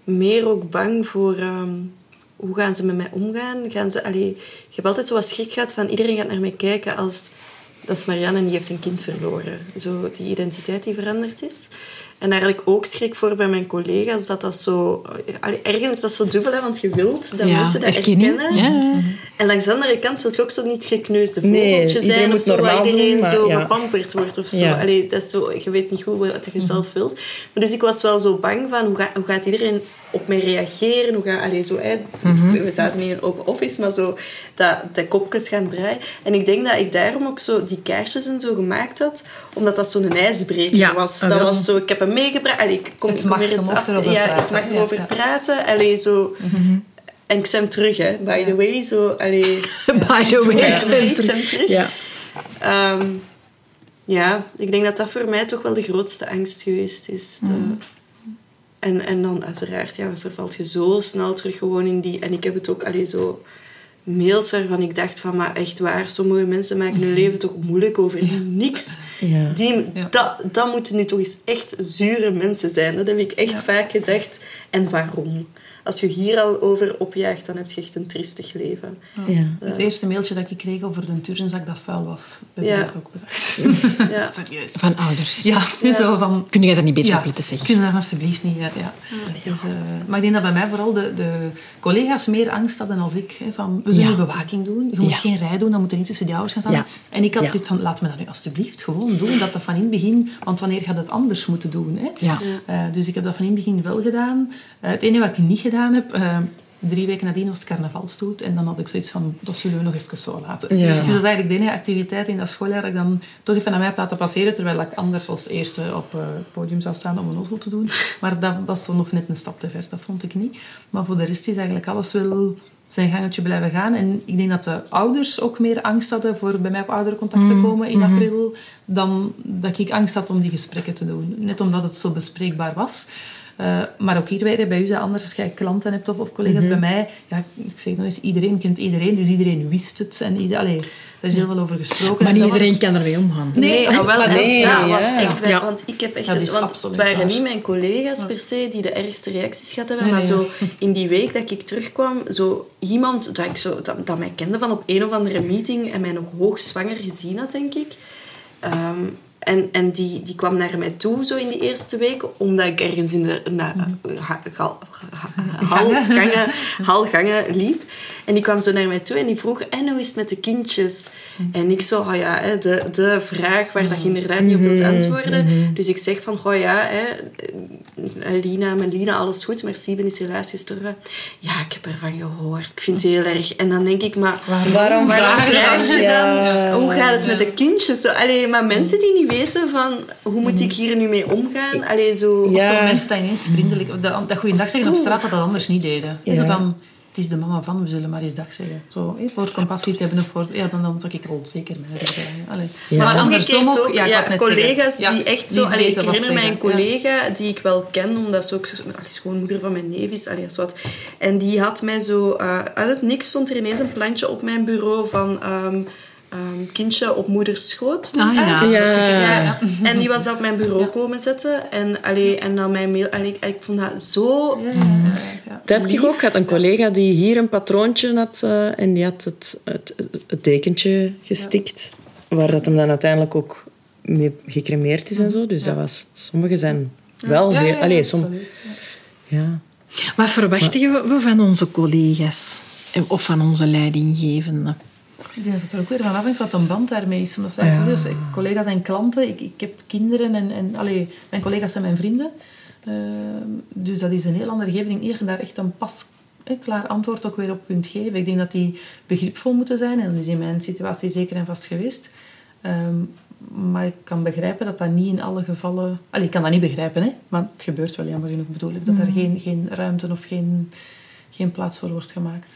meer ook bang voor... ehm, hoe gaan ze met mij omgaan? Gaan ze, allee, ik heb altijd zo wat schrik gehad van iedereen gaat naar mij kijken als dat is Marianne en die heeft een kind verloren. Zo die identiteit die veranderd is. En daar had ik ook schrik voor bij mijn collega's, dat dat zo... Ergens dat zo dubbel, hè, want je wilt dat Ja, mensen dat erkenning, herkennen. ja. En langs de andere kant wil je ook zo niet gekneusde vogeltje zijn of zo, waar iedereen doen, zo ja. gepamperd wordt of zo. Allee, dat is zo. Je weet niet goed wat je zelf wilt. Maar dus ik was wel zo bang van, hoe, gaat hoe gaat iedereen op mij reageren? Hoe gaat, allee, zo, hè, We zaten niet in een open office, maar zo dat de kopjes gaan draaien. En ik denk dat ik daarom ook zo die kaarsjes en zo gemaakt had, omdat dat zo'n ijsbreker Ja, was. Dat wel. was zo, ik heb hem meegebracht. Allee, ik kom, Het mag, weer iets mocht af. erover ja, praten. ik mag erover ja. praten. Allee, zo... En ik zijn terug, hè. By the way, zo... Allee, By the way, ja, ik ik terug. Ja. Ehm, ja, ik denk dat dat voor mij toch wel de grootste angst geweest is. De- en, en dan uiteraard ja, vervalt je zo snel terug gewoon in die... En ik heb het ook allee, zo mails waarvan ik dacht van, maar echt waar, sommige mensen maken hun leven toch moeilijk over niks. Ja. Die, Ja. dat, dat moeten nu toch eens echt zure mensen zijn. Dat heb ik echt vaak gedacht. En waarom? Als je hier al over opjaagt, dan heb je echt een triestig leven. Ja. Het eerste mailtje dat ik kreeg over de turnzak dat vuil was, heb Ja. ik dat ook bedacht. Ja. Serieus. Van ouders. Ja, zo van... Kun je dat niet beter Ja, opletten, zeg? kun je dat alsjeblieft niet. Ja, ja. Dus, eh, maar ik denk dat bij mij vooral de, de collega's meer angst hadden als ik. Hè, van, we zullen Ja. bewaking doen. Je moet Ja. geen rij doen, dan moet je niet tussen die ouders gaan staan. Ja. En ik had Ja. zoiets van, laat me dat nu alsjeblieft gewoon doen. Dat dat van in het begin... Want wanneer gaat het anders moeten doen? Hè? Ja. Eh, dus ik heb dat van in het begin wel gedaan. Eh, het enige wat ik niet gedaan heb... eh, drie weken nadien was het carnavalstoet. En dan had ik zoiets van, dat zullen we nog even zo laten. Ja. Dus dat is eigenlijk de enige activiteit in dat schooljaar dat ik dan toch even aan mij heb laten passeren. Terwijl ik anders als eerste op eh, het podium zou staan om een ozzel te doen. Maar dat was zo nog net een stap te ver. Dat vond ik niet. Maar voor de rest is eigenlijk alles wel zijn gangetje blijven gaan. En ik denk dat de ouders ook meer angst hadden voor bij mij op ouderencontact te komen in april. Dan dat ik angst had om die gesprekken te doen. Net omdat het zo bespreekbaar was. Eh, maar ook hier weer, bij u is dat anders als jij klanten hebt of, of collega's. Bij mij, ja, ik zeg nog eens, iedereen kent iedereen, dus iedereen wist het. En ieder, allee, daar is heel veel over gesproken. Maar niet dat was- iedereen kan ermee omgaan. Nee, Nee, ah, wel, nee, dat ja, was echt... Ja. Want ik heb echt... Is want het waren waar. niet mijn collega's per se die de ergste reacties gehad hebben, Nee, maar nee, zo in die week dat ik terugkwam, zo iemand dat, ik zo, dat, dat mij kende van op een of andere meeting en mij nog hoogzwanger gezien had, denk ik. Ehm, en en die, die kwam naar mij toe zo in die eerste week, omdat ik ergens in de na, ha- gal- ha- halgangen, halgangen liep. En die kwam zo naar mij toe en die vroeg, en hoe is het met de kindjes? En ik zo, oh ja, hè, de, de vraag waar dat je inderdaad niet op wilt antwoorden. Dus ik zeg van, oh ja, hè, eh, Lina, mijn Lina, alles goed, maar Sieben is helaas gestorven. Ja, ik heb ervan gehoord. Ik vind het heel erg. En dan denk ik, maar Waarom waarom vraag je dan? Ja. Hoe gaat het met de kindjes? Zo, allee, maar mensen die niet weten van, hoe moet ik hier nu mee omgaan? Allee, zo... Ja. Zo mensen dat ineens vriendelijk... Dat, dat goeiedag zeggen op straat, dat dat anders niet deden. Ja. Zo van, het is de mama van, we zullen maar eens dag zeggen. Zo, voor compassie te hebben of voor... Ja, dan, dan zou ik al zeker mee. Allee. Ja. Maar andersom ook... ook, Ja, collega's zeggen. Die echt zo... allee, ik herinner mij een collega die ik wel ken, omdat ze ook zo- allee, schoonmoeder van mijn neef is, alias wat. En die had mij zo... eh, uit het niks stond er ineens een plantje op mijn bureau van... ehm, ehm, kindje op moeders schoot. Ah, ja. Ja. Ja, En die was op mijn bureau komen zetten. En, allee, en dan mijn mail... En ik, ik vond dat zo... Ja. Dat heb ik ook. Ik had een collega die hier een patroontje had eh, en die had het, het, het tekentje gestikt. Waar dat hem dan uiteindelijk ook mee gecremeerd is en zo. Dus dat was... Sommige zijn wel Ja, heel... ja, ja, allee, som, ja. Wat verwachten we van onze collega's? Of van onze leidinggevenden? Ik denk dat het er ook weer van afhangt wat een band daarmee is. Omdat dus, collega's en klanten, ik, ik heb kinderen en, en allee, mijn collega's zijn mijn vrienden. Ehm, dus dat is een heel andere dat je daar echt een pas eh, klaar antwoord ook weer op kunt geven. Ik denk dat die begripvol moeten zijn. En dat is in mijn situatie zeker en vast geweest. Ehm, maar ik kan begrijpen dat dat niet in alle gevallen... Allee, ik kan dat niet begrijpen, hè. Maar het gebeurt wel jammer genoeg, bedoel ik. Dat er geen, geen ruimte of geen, geen plaats voor wordt gemaakt.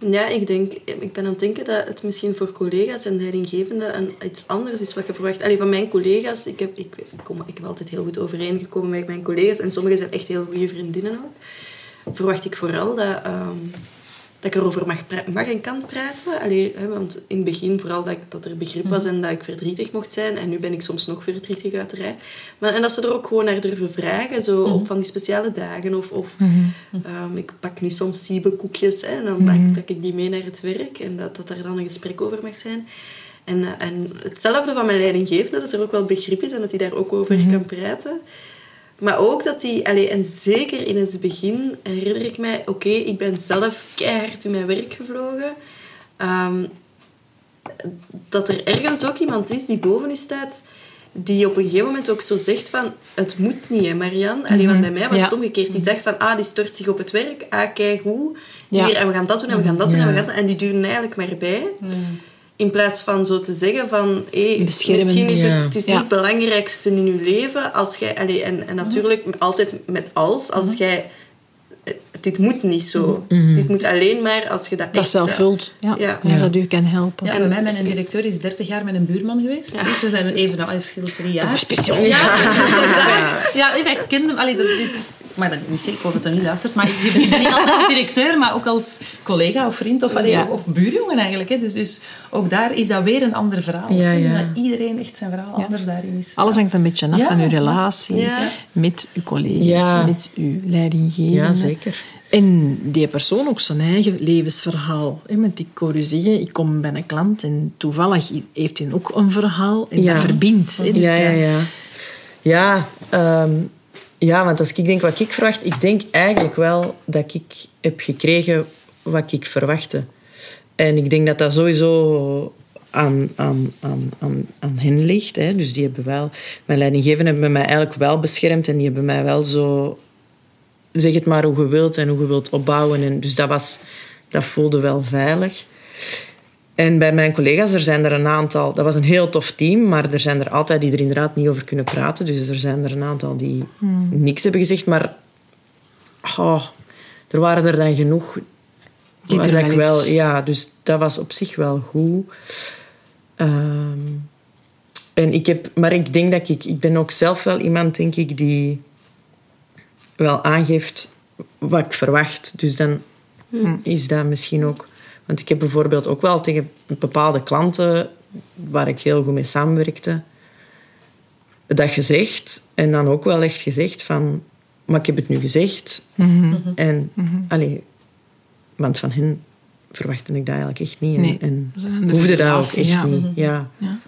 Ja, ik denk, ik ben aan het denken dat het misschien voor collega's en leidinggevenden iets anders is wat je verwacht. Allee, van mijn collega's, ik heb, ik, ik kom, ik heb altijd heel goed overeengekomen met mijn collega's en sommigen zijn echt heel goede vriendinnen ook. Verwacht ik vooral dat, ehm, dat ik erover mag, mag en kan praten. Allee, hè, want in het begin vooral dat, ik, dat er begrip was en dat ik verdrietig mocht zijn. En nu ben ik soms nog verdrietig uit de rij. Maar, en dat ze er ook gewoon naar durven vragen, zo op van die speciale dagen. Of, of ehm, ik pak nu soms siebenkoekjes hè, en dan pak, pak ik die mee naar het werk. En dat, dat er dan een gesprek over mag zijn. En, eh, en hetzelfde van mijn leidinggevende, dat er ook wel begrip is en dat hij daar ook over kan praten. Maar ook dat hij, allee, en zeker in het begin herinner ik mij, oké, ik ben zelf keihard in mijn werk gevlogen. Ehm, dat er ergens ook iemand is die boven u staat, die op een gegeven moment ook zo zegt van, het moet niet, hè, Marianne. Allee, want bij mij was het omgekeerd. Die zegt van, ah, die stort zich op het werk, ah, kijk hoe. Ja. Hier, en we gaan dat doen, en we gaan dat doen, en we gaan dat. En die duwen eigenlijk maar bij. In plaats van zo te zeggen van, misschien is het, Ja. het is Ja. niet het belangrijkste in je leven. Als jij, allee, en, en natuurlijk altijd met als, als jij... eh, Dit moet niet zo. Dit moet alleen maar als je dat, Dat echt zelf vult. Ja. Ja. Dat u kan helpen. Ja, en mij, mijn directeur is 30 jaar met een buurman geweest. Dus we zijn even, nou, hij scheelt drie jaar. speciaal. Ja, dat is wel graag. Ja, wij kenden hem. Allee, dat is, maar niet zeker, ik hoop dat hij niet luistert. Maar je bent niet altijd als directeur, maar ook als collega of vriend of, allee, Ja. of, of buurjongen eigenlijk. Hè. Dus, dus ook daar is dat weer een ander verhaal. Ja, ja. Dat iedereen echt zijn verhaal anders daarin is. Alles hangt een beetje af Ja. van uw relatie Ja. met uw collega's, Ja. met uw leidinggevende. Ja, zeker. En die persoon ook zijn eigen levensverhaal. hè. Want ik hoor u zeggen, ik kom bij een klant en toevallig heeft hij ook een verhaal en Ja. dat verbindt. hè. Dus ja, ja, ja. Ja, ehm, ja, want als ik denk wat ik verwacht, ik denk eigenlijk wel dat ik heb gekregen wat ik verwachtte. En ik denk dat dat sowieso aan, aan, aan, aan, aan hen ligt. Hè. Dus die hebben wel, mijn leidinggevenden hebben mij eigenlijk wel beschermd en die hebben mij wel zo, zeg het maar hoe je wilt en hoe je wilt opbouwen. En dus dat, was, dat voelde wel veilig. En bij mijn collega's, er zijn er een aantal... Dat was een heel tof team, maar er zijn er altijd die er inderdaad niet over kunnen praten. Dus er zijn er een aantal die niks hebben gezegd. Maar oh, er waren er dan genoeg... Die er wel wel, ja, dus dat was op zich wel goed. Ehm, en ik heb, maar ik denk dat ik... Ik ben ook zelf wel iemand, denk ik, die wel aangeeft wat ik verwacht. Dus dan is dat misschien ook... Want ik heb bijvoorbeeld ook wel tegen bepaalde klanten waar ik heel goed mee samenwerkte, dat gezegd. En dan ook wel echt gezegd van... Maar ik heb het nu gezegd. En, allee, want van hen verwachtte ik dat eigenlijk echt niet. En, Nee, hoefde dat ook echt ja. niet. Ja. Ja,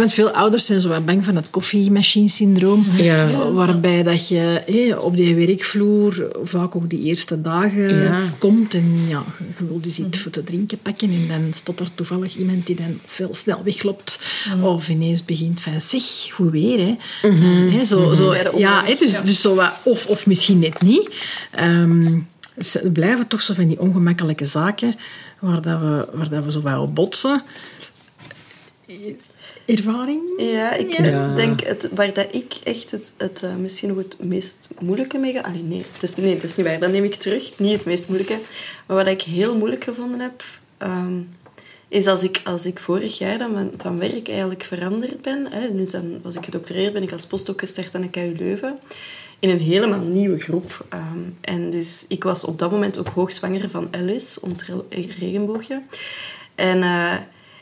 want veel ouders zijn zo wat bang van het koffiemachine-syndroom. Ja. Waarbij dat je hé, op die werkvloer vaak ook die eerste dagen Ja. komt en ja, je wil dus iets voor te drinken pakken en dan staat er toevallig iemand die dan veel snel wegloopt of ineens begint van zeg, hoe weer hè. Hè, zo, zo, ja, hè, dus, dus zo wat, of, of misschien net niet. Ze blijven toch zo van die ongemakkelijke zaken waar, dat we, waar dat we zo wat op botsen. Ervaring? Ja, ik Ja. denk het, waar dat ik echt het, het eh, misschien nog het meest moeilijke mee ga... Allee, nee, het is, nee, het is niet waar. Dat neem ik terug. Niet het meest moeilijke. Maar wat ik heel moeilijk gevonden heb... ehm, is als ik, als ik vorig jaar dan van, van werk eigenlijk veranderd ben. Hè, dus dan was ik gedoctoreerd, ben ik als postdoc gestart aan de KU Leuven. In een helemaal nieuwe groep. Ehm, en dus ik was op dat moment ook hoogzwanger van Alice, ons re- regenboogje. En... eh,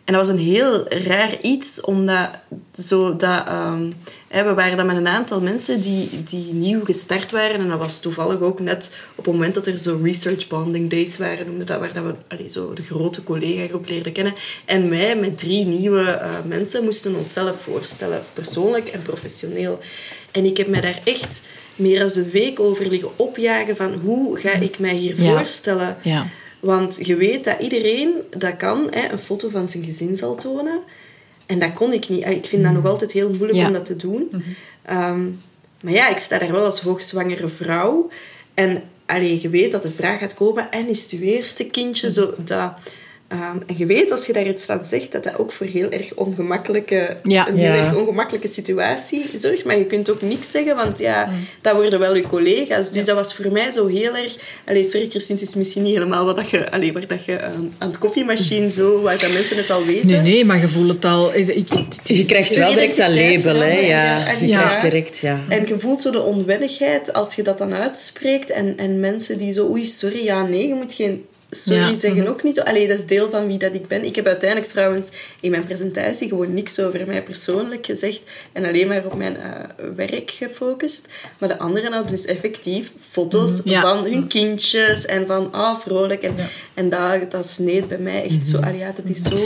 en dat was een heel raar iets, omdat zo dat, ehm, hè, we waren dan met een aantal mensen die, die nieuw gestart waren. En dat was toevallig ook net op het moment dat er zo research bonding days waren, noemde dat, waar dat we allee, zo de grote collega-groep leerden kennen. En wij met drie nieuwe eh, mensen moesten onszelf voorstellen, persoonlijk en professioneel. En ik heb mij daar echt meer dan een week over liggen opjagen van hoe ga ik mij hier Ja. voorstellen. Ja. Want je weet dat iedereen dat kan, hè, een foto van zijn gezin zal tonen. En dat kon ik niet. Ik vind dat nog altijd heel moeilijk Ja. om dat te doen. Ehm, maar ja, ik sta daar wel als hoogzwangere vrouw. En allee, je weet dat de vraag gaat komen, en is het je eerste kindje? Zo, dat, ehm, en je weet, als je daar iets van zegt, dat dat ook voor heel erg ongemakkelijke, Ja. een heel Ja. erg ongemakkelijke situatie zorgt. Maar je kunt ook niks zeggen, want ja, dat worden wel je collega's. Dus dat was voor mij zo heel erg... Allee, sorry Christine, het is misschien niet helemaal wat dat je, allee, waar dat je ehm, aan het koffiemachine zo, waar dat mensen het al weten. Nee, nee, maar je voelt het al. Ik, ik- Je krijgt wel direct dat label, hè. Ja. En Je ja. krijgt direct, ja. En je voelt zo de onwennigheid als je dat dan uitspreekt. En, en mensen die zo, oei, sorry, ja, nee, je moet geen sorry Ja. zeggen ook niet zo. Allee, dat is deel van wie dat ik ben. Ik heb uiteindelijk trouwens in mijn presentatie gewoon niks over mij persoonlijk gezegd. En alleen maar op mijn eh, werk gefocust. Maar de anderen hadden dus effectief foto's Ja. van hun kindjes. En van, ah, vrolijk. En, en dat, dat sneed bij mij echt zo. Allee, ja, dat is zo...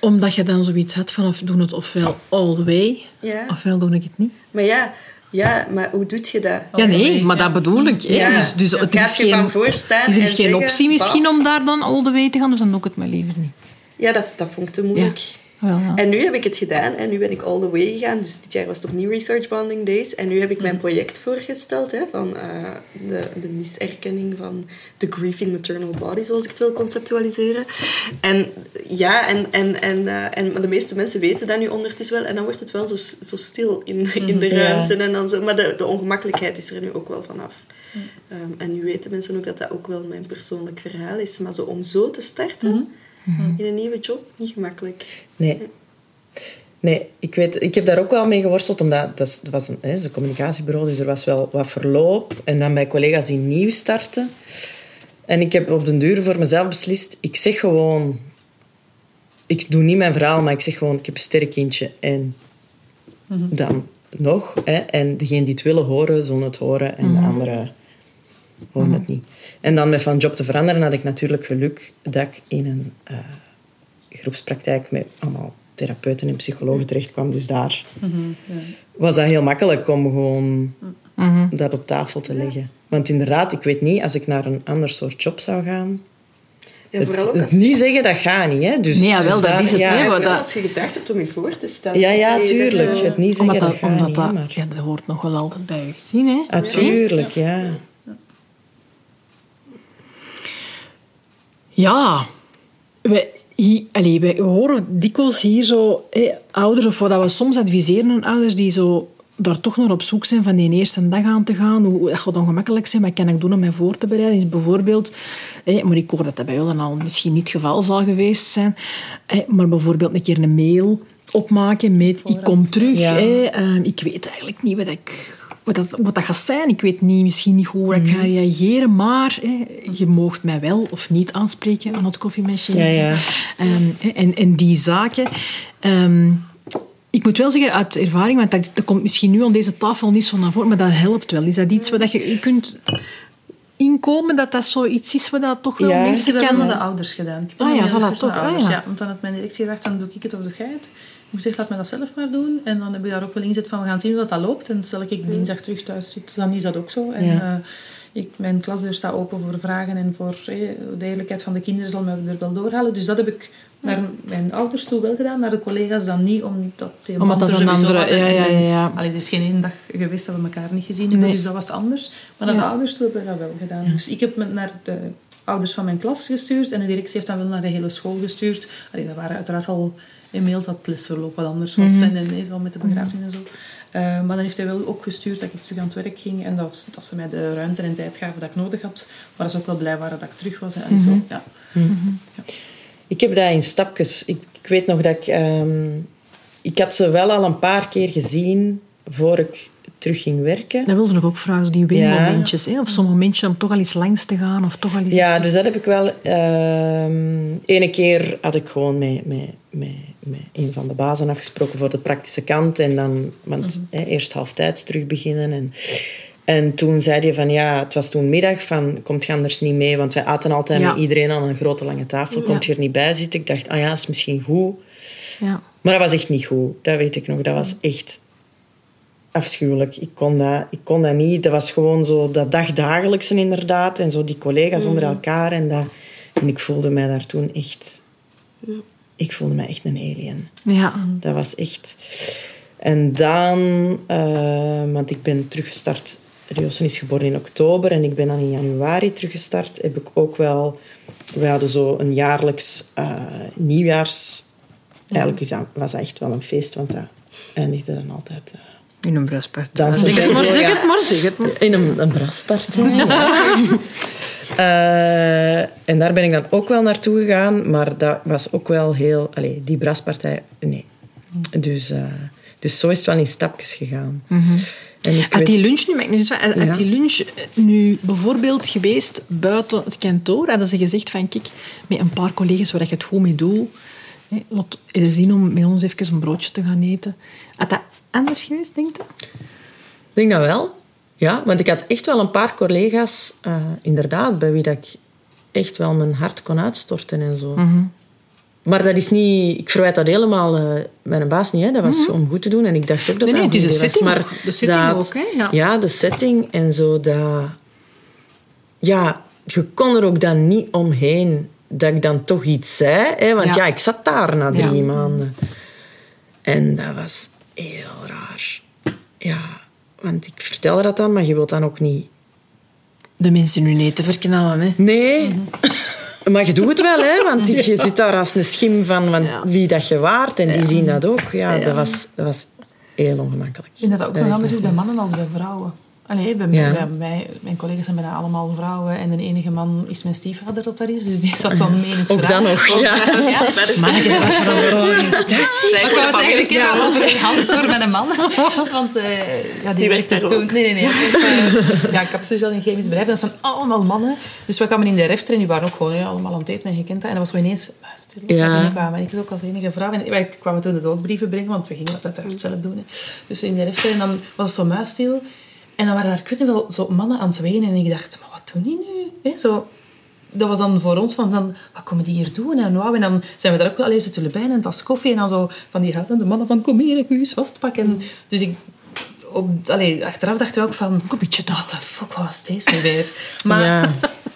Omdat je dan zoiets had van, of doen het ofwel all way, Ja. ofwel doe ik het niet. Maar ja, ja, maar hoe doet je dat? Ja, nee, way, maar dat bedoel ik. Hè. Ja. Dus, dus het is je geen, van voorstaan is er en geen zeggen, optie misschien om daar dan all the way te gaan, dus dan doe ik het maar liever niet. Ja, dat, dat vond ik te moeilijk. En nu heb ik het gedaan en nu ben ik all the way gegaan. Dus dit jaar was het opnieuw Research Bonding Days. En nu heb ik mijn project voorgesteld hè, van eh, de, de miserkenning van de grieving maternal body, zoals ik het wil conceptualiseren. En ja, en, en, en, eh, en maar de meeste mensen weten dat nu ondertussen wel. En dan wordt het wel zo, zo stil in, in de Ja. ruimte. En dan zo, maar de, de ongemakkelijkheid is er nu ook wel vanaf. Ehm, en nu weten mensen ook dat dat ook wel mijn persoonlijk verhaal is. Maar zo om zo te starten in een nieuwe job, niet gemakkelijk. Nee. Nee, ik, weet, ik heb daar ook wel mee geworsteld, omdat dat, was een, hè, een communicatiebureau, dus er was wel wat verloop. En dan bij collega's die nieuw starten. En ik heb op den duur voor mezelf beslist, ik zeg gewoon... Ik doe niet mijn verhaal, maar ik zeg gewoon, ik heb een sterk kindje. En dan nog. Hè, en degene die het willen horen, zullen het horen. En de anderen horen het niet. En dan met van job te veranderen had ik natuurlijk geluk dat ik in een... eh, groepspraktijk met allemaal therapeuten en psychologen terecht kwam. Dus daar was dat heel makkelijk om gewoon dat op tafel te leggen. Want inderdaad, ik weet niet, als ik naar een ander soort job zou gaan... Ja, vooral ook het, als niet zeggen, dat gaat niet. Hè? Dus, Nee, ja, wel, dus dat daar- is het, ja, Ja, dat- als je gevraagd hebt om je voor te stellen. Ja, ja, tuurlijk. zo- Het niet zeggen, Omdat dat, dat, gaat omdat niet. dat, maar... ja, dat hoort nog wel altijd bij je gezien. Hè? Natuurlijk, ja. Ja, wij, hier, allee, wij horen dikwijls hier zo hé, ouders, of wat we soms adviseren aan ouders die zo daar toch naar op zoek zijn van die eerste dag aan te gaan. Hoe dat gaat ongemakkelijk zijn, wat kan ik doen om mij voor te bereiden? Is bijvoorbeeld, hé, maar ik hoor dat dat bij jullie al misschien niet het geval zal geweest zijn, hé, maar bijvoorbeeld een keer een mail opmaken met ik kom terug. Ja. ehm, ik weet eigenlijk niet wat ik wat dat, wat dat gaat zijn. Ik weet niet, misschien niet hoe ik ga reageren, maar hè, je moogt mij wel of niet aanspreken aan het koffiemachine. Ja, ja. Ehm, en, en die zaken. ehm, ik moet wel zeggen, uit ervaring, want dat, dat komt misschien nu aan deze tafel niet zo naar voren, maar dat helpt wel. Is dat iets wat je, je kunt inkomen, dat dat zoiets is wat dat toch wel Ja. Ik mensen heb wel kan... naar de ouders gedaan. Ik heb Ah wel ja, voilà, toch. Ah ouders, ja. ja. Want dan had mijn directie gevraagd, dan doe ik het of doe jij het. Ik moet zeggen, laat me dat zelf maar doen. En dan heb ik daar ook wel ingezet van, we gaan zien hoe dat, loopt. En stel ik dinsdag terug thuis zit, dan is dat ook zo. En Ja. eh, ik, mijn klasdeur staat open voor vragen en voor eh, de eerlijkheid van de kinderen zal me er wel doorhalen. Dus dat heb ik naar mijn ouders toe wel gedaan, naar de collega's dan niet, omdat Omdat dat een andere- ja, ja, ja, ja. Allee, er is geen één dag geweest dat we elkaar niet gezien hebben, Nee. dus dat was anders. Maar naar de ouders toe hebben we dat wel gedaan. Dus ik heb me naar de ouders van mijn klas gestuurd en de directie heeft dan wel naar de hele school gestuurd. Allee, dat waren uiteraard al e-mails dat het lesverloop wat anders was Mhm. en, en eh, zo met de begrafenis en zo. Eh, maar dan heeft hij wel ook gestuurd dat ik terug aan het werk ging en dat, dat ze mij de ruimte en tijd gaven dat ik nodig had. Maar dat ze ook wel blij waren dat ik terug was. En Mhm. zo, ja. Ik heb dat in stapjes. Ik, ik weet nog dat ik... ehm, ik had ze wel al een paar keer gezien voor ik terug ging werken. Dat wilde ik ook vragen, die winmomentjes. Hè? Of zo'n momentje om toch al eens langs te gaan. Of toch al eens Ja, dus dat heb ik wel. ehm ene keer had ik gewoon met, met, met, met een van de bazen afgesproken voor de praktische kant. En dan, want hè, eerst halftijds terug beginnen. En, en toen zei hij van ja, het was toen middag van komt je anders niet mee? Want wij aten altijd Ja. met iedereen aan een grote lange tafel. Komt je er niet bij zitten? Ik dacht, ah ja, dat is misschien goed. Ja. Maar dat was echt niet goed. Dat weet ik nog. Dat was echt afschuwelijk. Ik kon dat, ik kon dat niet. Dat was gewoon zo dat dagdagelijkse inderdaad. En zo die collega's onder elkaar. En, dat, en ik voelde mij daar toen echt... Ik voelde mij echt een alien. Ja. Dat was echt... En dan... eh, want ik ben teruggestart... Riosen is geboren in oktober en ik ben dan in januari teruggestart. Heb ik ook wel... We hadden zo een jaarlijks eh, nieuwjaars... Eigenlijk is dat, was dat echt wel een feest, want dat eindigde dan altijd... eh, In een bruispartij. Dansen Zeg het maar, zeg het maar, zeg het maar. in een, een braspartij. Eh, en daar ben ik dan ook wel naartoe gegaan, maar dat was ook wel heel... Allee, die braspartij, nee. Dus, eh, dus zo is het wel in stapjes gegaan. En ik Had weet- die lunch nu, mag ik nu eens vragen, had Ja. die lunch nu bijvoorbeeld geweest buiten het kantoor? Hadden ze gezegd van, kijk, met een paar collega's waar je het goed mee doet, hè, laat je zien om met ons even een broodje te gaan eten. Had dat anders geweest, denk je? Ik denk dat wel. Ja, want ik had echt wel een paar collega's, eh, inderdaad, bij wie dat ik echt wel mijn hart kon uitstorten en zo. maar dat is niet... Ik verwijt dat helemaal uh, mijn baas niet. Hè. Dat was om goed te doen. En ik dacht ook dat Mhm. Nee, nee, dat het is een setting was. ook. De setting dat- ook, hè, ja. ja, de setting en zo. Dat, ja, je kon er ook dan niet omheen dat ik dan toch iets zei. Hè. Want Ja. ja, ik zat daar na Ja. drie maanden. En dat was heel raar. Ja, want ik vertelde dat dan, maar je wilt dan ook niet De mensen nu niet te verknallen, hè. Nee. Mhm. Maar je doet het wel, hè? Want je zit daar als een schim van, van Ja. wie dat je waart. En die zien dat ook. Ja, Dat, was, dat was heel ongemakkelijk. Ik vind dat dat ook Dat nog anders is bij mannen dan bij vrouwen. Allee, bij, Ja. bij mij, mijn collega's zijn bijna allemaal vrouwen en de enige man is mijn stiefvader dat daar is, dus die zat dan mee in het Ook verhaal. dan nog, ja. Mannetjes, wat voor een organisatie. Maar ik wou het eigenlijk hebben over Hans, over mijn man. Want eh, ja, die, Die werkt werkte toen... ook. Nee, nee, nee. werkt, eh, ja, kapsel in een chemisch bedrijf. Dat zijn allemaal mannen. Dus we kwamen in de refter en die waren ook gewoon ja, allemaal aan het eten en gekend. En dat was we ineens muisstil als Ja. we binnenkwamen. En ik was ook als enige vrouw. En wij kwamen toen de doodsbrieven brengen, want we gingen dat uiteraard zelf doen. Hè. Dus in de refter en dan was het zo muisstil. En dan waren daar, ik weet niet wel, zo mannen aan het wenen. En ik dacht, maar wat doen die nu? Zo dat was dan voor ons van, dan, wat komen die hier doen? En, wauw. en dan zijn we daar ook wel eens zitten bij en een tas koffie. En dan zo van die huilende mannen van, kom hier, ik wil je vastpakken. Dus ik, op, achteraf dachten we ook van, kom beetje fuck, wat was deze weer? Maar Ja.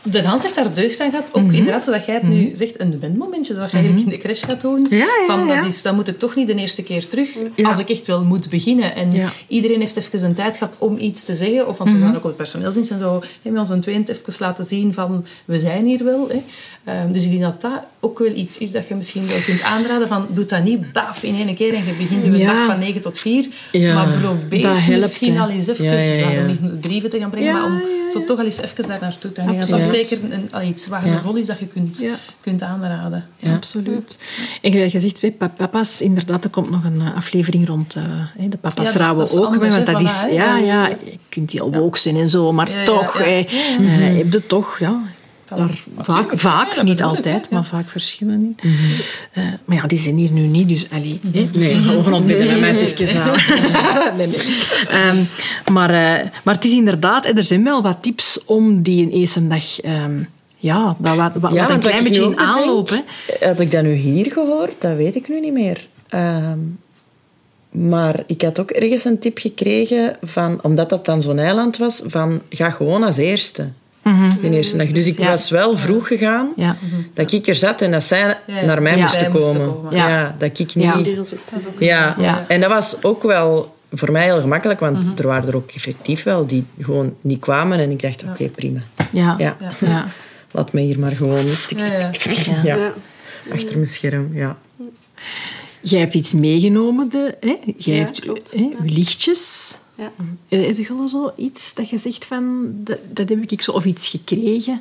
De Hans heeft daar deugd aan gehad. Ook inderdaad, zodat jij het nu zegt, een wendmomentje, zoals je eigenlijk in de crash gaat doen. Ja, ja, van, dat, is, dat moet ik toch niet de eerste keer terug, Ja. als ik echt wel moet beginnen. En iedereen heeft even een tijd gehad om iets te zeggen. Of want we zijn ook op de personeelsdienst en zo. Hebben we ons een tweeënt even laten zien van, we zijn hier wel. Hè. Ehm, dus ik denk dat dat ook wel iets is dat je misschien wel kunt aanraden. Van, doe dat niet baf in één keer en je begint je Ja. dag van 9 tot 4. Ja. Maar probeer het helpt, misschien hè. al eens even, Ja, niet brieven te gaan brengen, maar om zo toch al eens even daar naartoe te gaan. Dat is zeker een, al iets waardevol is dat je kunt, kunt aanraden. Absoluut. En gelijk gezegd, hè, pa- papa's, inderdaad, er komt nog een eh, aflevering rond eh, de papa's dat rouwen dat ook. anders, want dat is, voilà, ja, ja, je kunt heel woke zijn en zo, maar toch, eh, heb je toch, ja, daar vaak, vaak Ja, niet altijd, ja. maar vaak verschillen in. Eh, maar ja, die zijn hier nu niet, dus allee, hè, Nee. we gaan ontbidden met mij eens even aan. nee, nee. Maar, eh, maar het is inderdaad, er zijn wel wat tips om die eerste dag... ehm, ja, wat, wat, wat een want wat klein beetje in. Hè. Had ik dat nu hier gehoord? Dat weet ik nu niet meer. Ehm, maar ik had ook ergens een tip gekregen van, omdat dat dan zo'n eiland was, van ga gewoon als eerste. De eerste dag. Dus ik Ja. was wel vroeg gegaan, Ja. dat ik er zat en dat zij Ja. naar mij Ja. moesten komen. Ja. Ja. dat ik niet... Ja. Ja. Ja. en dat was ook wel voor mij heel gemakkelijk, want er waren er ook effectief wel die gewoon niet kwamen. En ik dacht, oké, prima. Ja. Ja. Ja. Ja. Laat mij hier maar gewoon Ja, ja. ja. Ja. achter mijn scherm. Ja. Jij hebt iets meegenomen, de, hè? Jij Ja, hebt klopt. hè, je lichtjes. Ja. Eh, Heb je al zo iets dat je zegt van, dat, dat heb ik zo, of iets gekregen?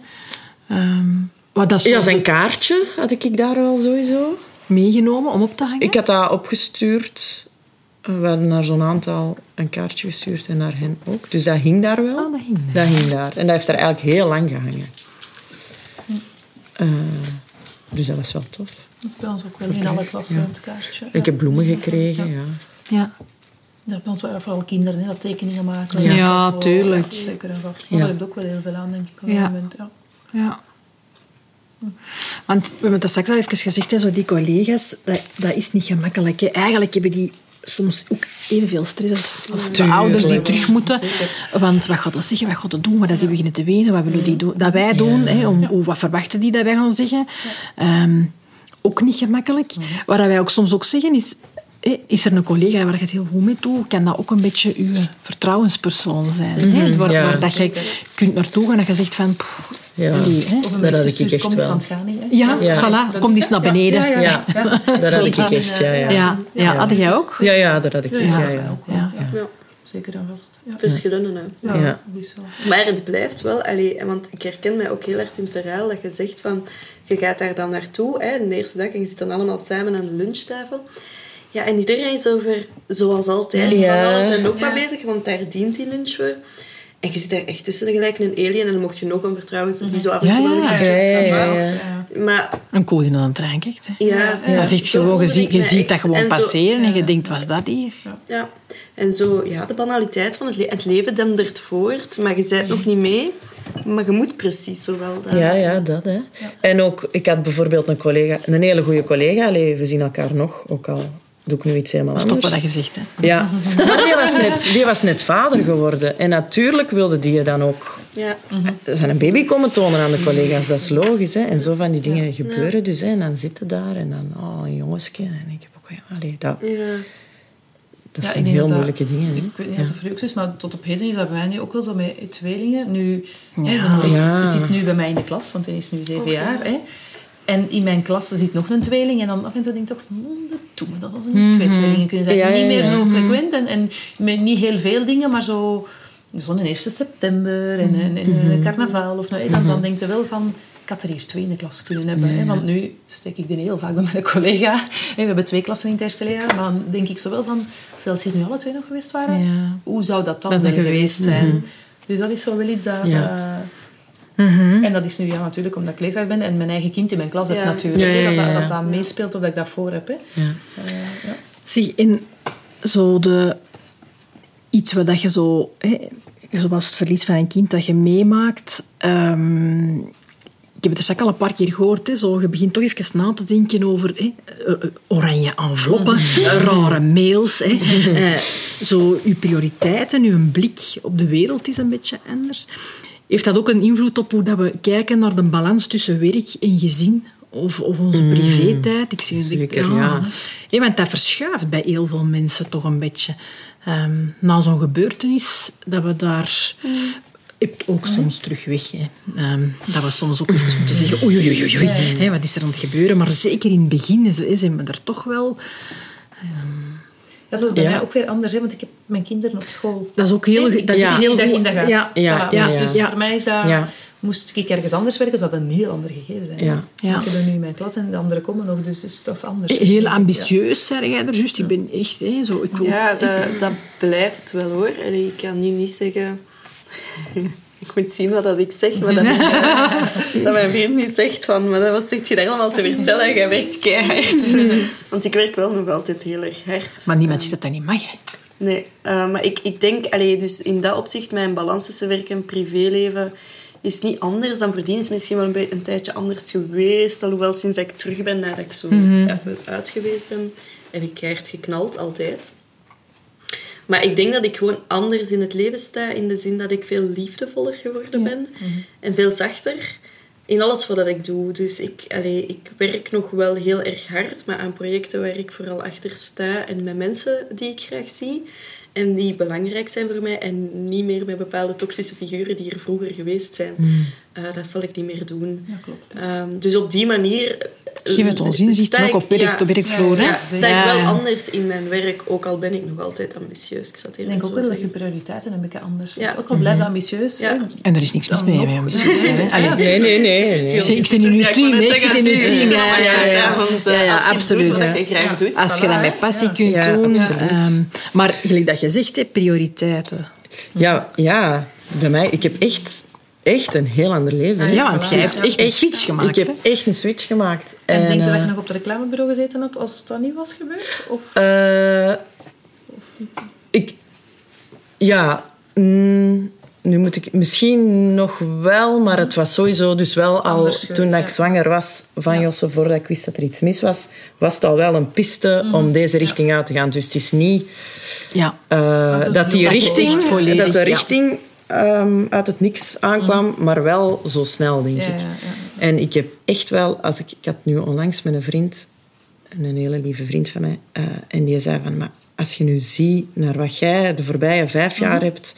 Ehm, wat dat zo ja, zijn kaartje had ik daar wel sowieso. meegenomen om op te hangen? Ik had dat opgestuurd. We hadden naar zo'n aantal een kaartje gestuurd en naar hen ook. Dus dat hing daar wel. Ah, dat hing daar. Dat hing daar. En dat heeft daar eigenlijk heel lang gehangen. Eh, dus dat was wel tof. Dat is bij ons ook wel in alle klassen het kaartje. Ik heb bloemen gekregen, ja. Ja. Ja, bij ons waren vooral kinderen hè, dat tekeningen maken. Ja. Dat Ja, zo, tuurlijk. ja, zeker en vast. Maar Ja. daar heb ik ook wel heel veel aan, denk ik, op Ja. dat moment. Ja. Ja. Want we hebben dat straks al even gezegd, hè, zo die collega's, dat, dat is niet gemakkelijk. Hè. Eigenlijk hebben die soms ook evenveel stress als, als de Tuurlijk. ouders die terug moeten. Want wat gaat dat zeggen, wat gaat dat doen, wat dat die beginnen te wenen, wat willen die doen, dat wij doen, hè, om, hoe, wat verwachten die dat wij gaan zeggen. Ehm, ook niet gemakkelijk. Wat wij ook soms ook zeggen is, is er een collega waar je het heel goed mee doet, kan dat ook een beetje uw vertrouwenspersoon zijn. Hè, waar, ja. waar dat je kunt naartoe gaan en je zegt van... Ja. allee, Dat had ik echt kom wel. van het gaan. Hè. Ja, Ja. voilà. Kom eens naar beneden. Ja, Ja, ja. dat had ik echt, ja, ja. Ja, ja. had jij ook? Ja, ja, dat had ik echt, ja, ja. Ja. Ja. Zeker en vast. Ja. Verschillende. hè. Ja, Ja. dus zo. Maar het blijft wel, allee, want ik herken mij ook heel erg in het verhaal dat je zegt van, je gaat daar dan naartoe, hè, de eerste dag, en je zit dan allemaal samen aan de lunchtafel. Ja, en iedereen is over, zoals altijd, Ja. van alles en nog Ja. wat bezig, want daar dient die lunch voor. En je zit daar echt tussen gelijk een alien en dan mocht je nog een vertrouwens die zo af en Ja, toe ja. Ja, ja, ja, ja. Maar Een koe die naar een trein kijkt. Hè. ja, Dat is echt zo gewoon, je, ziet, je ziet dat gewoon En zo- passeren en je denkt, was dat hier? Ja, en zo, ja, de banaliteit van het leven. Het leven dendert voort, maar je bent nog niet mee. Maar je moet precies zo wel. Dat... Ja, ja, dat. Hè. En ook, ik had bijvoorbeeld een collega, een hele goede collega. Allee, we zien elkaar nog, ook al doe ik nu iets helemaal Dat anders. wat je zegt, hè? Ja, maar die was, net, die was net vader geworden. En natuurlijk wilde die dan ook Ja. zijn een baby komen tonen aan de collega's. Dat is logisch. Hè? En zo van die dingen gebeuren dus. Hè? En dan zitten daar en dan, oh, een jongensje. En ik heb ook, allee, dat, Ja. dat Ja, zijn heel dat moeilijke dingen. Hè? Ik weet niet of dat voor u is, maar tot op heden is dat bij mij nu ook wel zo met tweelingen. Nu, hè, Ja. Ja. zit nu bij mij in de klas, want hij is nu zeven jaar. Hè. En in mijn klas zit nog een tweeling. En dan af en toe denk ik toch, hmm, dat doe me dat niet twee tweelingen kunnen zijn. Ja, ja, Niet meer zo frequent en, en met niet heel veel dingen, maar zo zo'n 1 september en, en, en een carnaval. Of, nou, hè, dan, dan denk je wel van... Ik had er hier twee in de klas kunnen hebben. Hè, want nu steek ik die heel vaak bij mijn collega. Hè, we hebben twee klassen in het eerste leerjaar. Maar dan denk ik zo wel van... Zelfs hier nu alle twee nog geweest waren. Ja. Hoe zou dat dan Dat geweest geweest zijn? Dus dat is zo wel iets dat... Eh, En dat is nu ja, natuurlijk omdat ik leerkracht ben en mijn eigen kind in mijn klas heb Ja. natuurlijk. Ja, hè, ja, dat, ja, dat, dat dat meespeelt of dat ik dat voor heb. Hè. Ja. Eh, ja. Zie, in zo de... Iets wat dat je zo... Hè, zoals het verlies van een kind dat je meemaakt... ehm, ik heb het er straks al een paar keer gehoord. Hè, zo, je begint toch even na te denken over hè, eh, eh, oranje enveloppen, eh, rare mails. Hè, eh, zo, uw prioriteiten, uw blik op de wereld is een beetje anders. Heeft dat ook een invloed op hoe dat we kijken naar de balans tussen werk en gezin? Of, of onze privé-tijd? Ik zie Zeker, ja. Ja, want dat verschuift bij heel veel mensen toch een beetje. Ehm, na zo'n gebeurtenis, dat we daar... Hebt ook soms terug weg. Hè. Ehm, dat we soms ook even moeten zeggen... Oei, oei, oei, oei. Hè, wat is er aan het gebeuren? Maar zeker in het begin zijn we er toch wel... Ja, dat is bij Ja. mij ook weer anders, hè, want ik heb mijn kinderen op school. Dat is ook heel... Dat is heel dag in dag uit. Ja, Ja, Voilà. ja, Dus, dus voor mij is dat... Ja. Moest ik ergens anders werken, zou dat een heel ander gegeven zijn. Ja. Ja. Ik heb er nu in mijn klas en de anderen komen nog, dus, dus dat is anders. Heel ambitieus, zei jij er juist. Ik ben echt... Hè, zo, ik wil, Ja, dat, dat blijft wel hoor. Allee, ik kan nu niet zeggen... Ik moet zien wat dat ik zeg, maar dat, ik, dat mijn vriend nu zegt van... Maar wat zit je daar allemaal te vertellen? Jij werkt keihard. Want ik werk wel nog altijd heel erg hard. Maar niemand zegt dat dat niet mag. hè. Nee, eh, maar ik, ik denk... Allee, dus in dat opzicht, mijn balans tussen werk en privéleven is niet anders dan voordien. is misschien wel een, beetje een tijdje anders geweest. Alhoewel, sinds dat ik terug ben, nadat ik zo even uit geweest ben, heb ik keihard geknald, altijd. Maar ik denk dat ik gewoon anders in het leven sta, in de zin dat ik veel liefdevoller geworden ben. En veel zachter in alles wat ik doe. Dus ik, allee, ik werk nog wel heel erg hard, maar aan projecten waar ik vooral achter sta en met mensen die ik graag zie. En die belangrijk zijn voor mij en niet meer met bepaalde toxische figuren die er vroeger geweest zijn. Eh, dat zal ik niet meer doen. Ja, klopt. Ehm, dus op die manier... Geef het ons inzicht ook ik- op, werk, ja, op werkvloer. ja, sta Ja. ik wel anders in mijn werk, ook al ben ik nog altijd ambitieus. Ik, Ik eerlijk denk ook wel dat je prioriteiten een beetje anders Ja. Ook al blijf je ambitieus. Ja. En er is niks mis mee. ambitieus zijn, Nee, nee, nee. nee. Ik zit- ik zit in uw Ja, ik team, ik zit in uw team. Ja, ja, maar ja, ja. s'avonds, Ja, ja, als je het absoluut. Als je dat met passie kunt Ja, doen. ehm, maar gelijk dat je zegt, hè, prioriteiten. Ja, ja, bij mij, ik heb echt, echt een heel ander leven. hè. Ja, want jij hebt echt een switch gemaakt. Ik heb echt een switch gemaakt. En, denk je dat eh, je nog op het reclamebureau gezeten had als dat niet was gebeurd? Of eh, ik... Ja, mm, nu moet ik... Misschien nog wel, maar het was sowieso dus wel al... Geweest, Toen dat ik zwanger was van Josse, voordat ik wist dat er iets mis was, was het al wel een piste Mhm. om deze richting uit te gaan. Dus het is niet... Ja. eh, dat die richting, volledig, dat de ja. richting ehm, uit het niks aankwam, maar wel zo snel, denk. Ja, ik. ja, ja. En ik heb echt wel, als ik, ik had nu onlangs met een vriend, een hele lieve vriend van mij, eh, en die zei van, maar als je nu ziet naar wat jij de voorbije vijf jaar Mhm. hebt,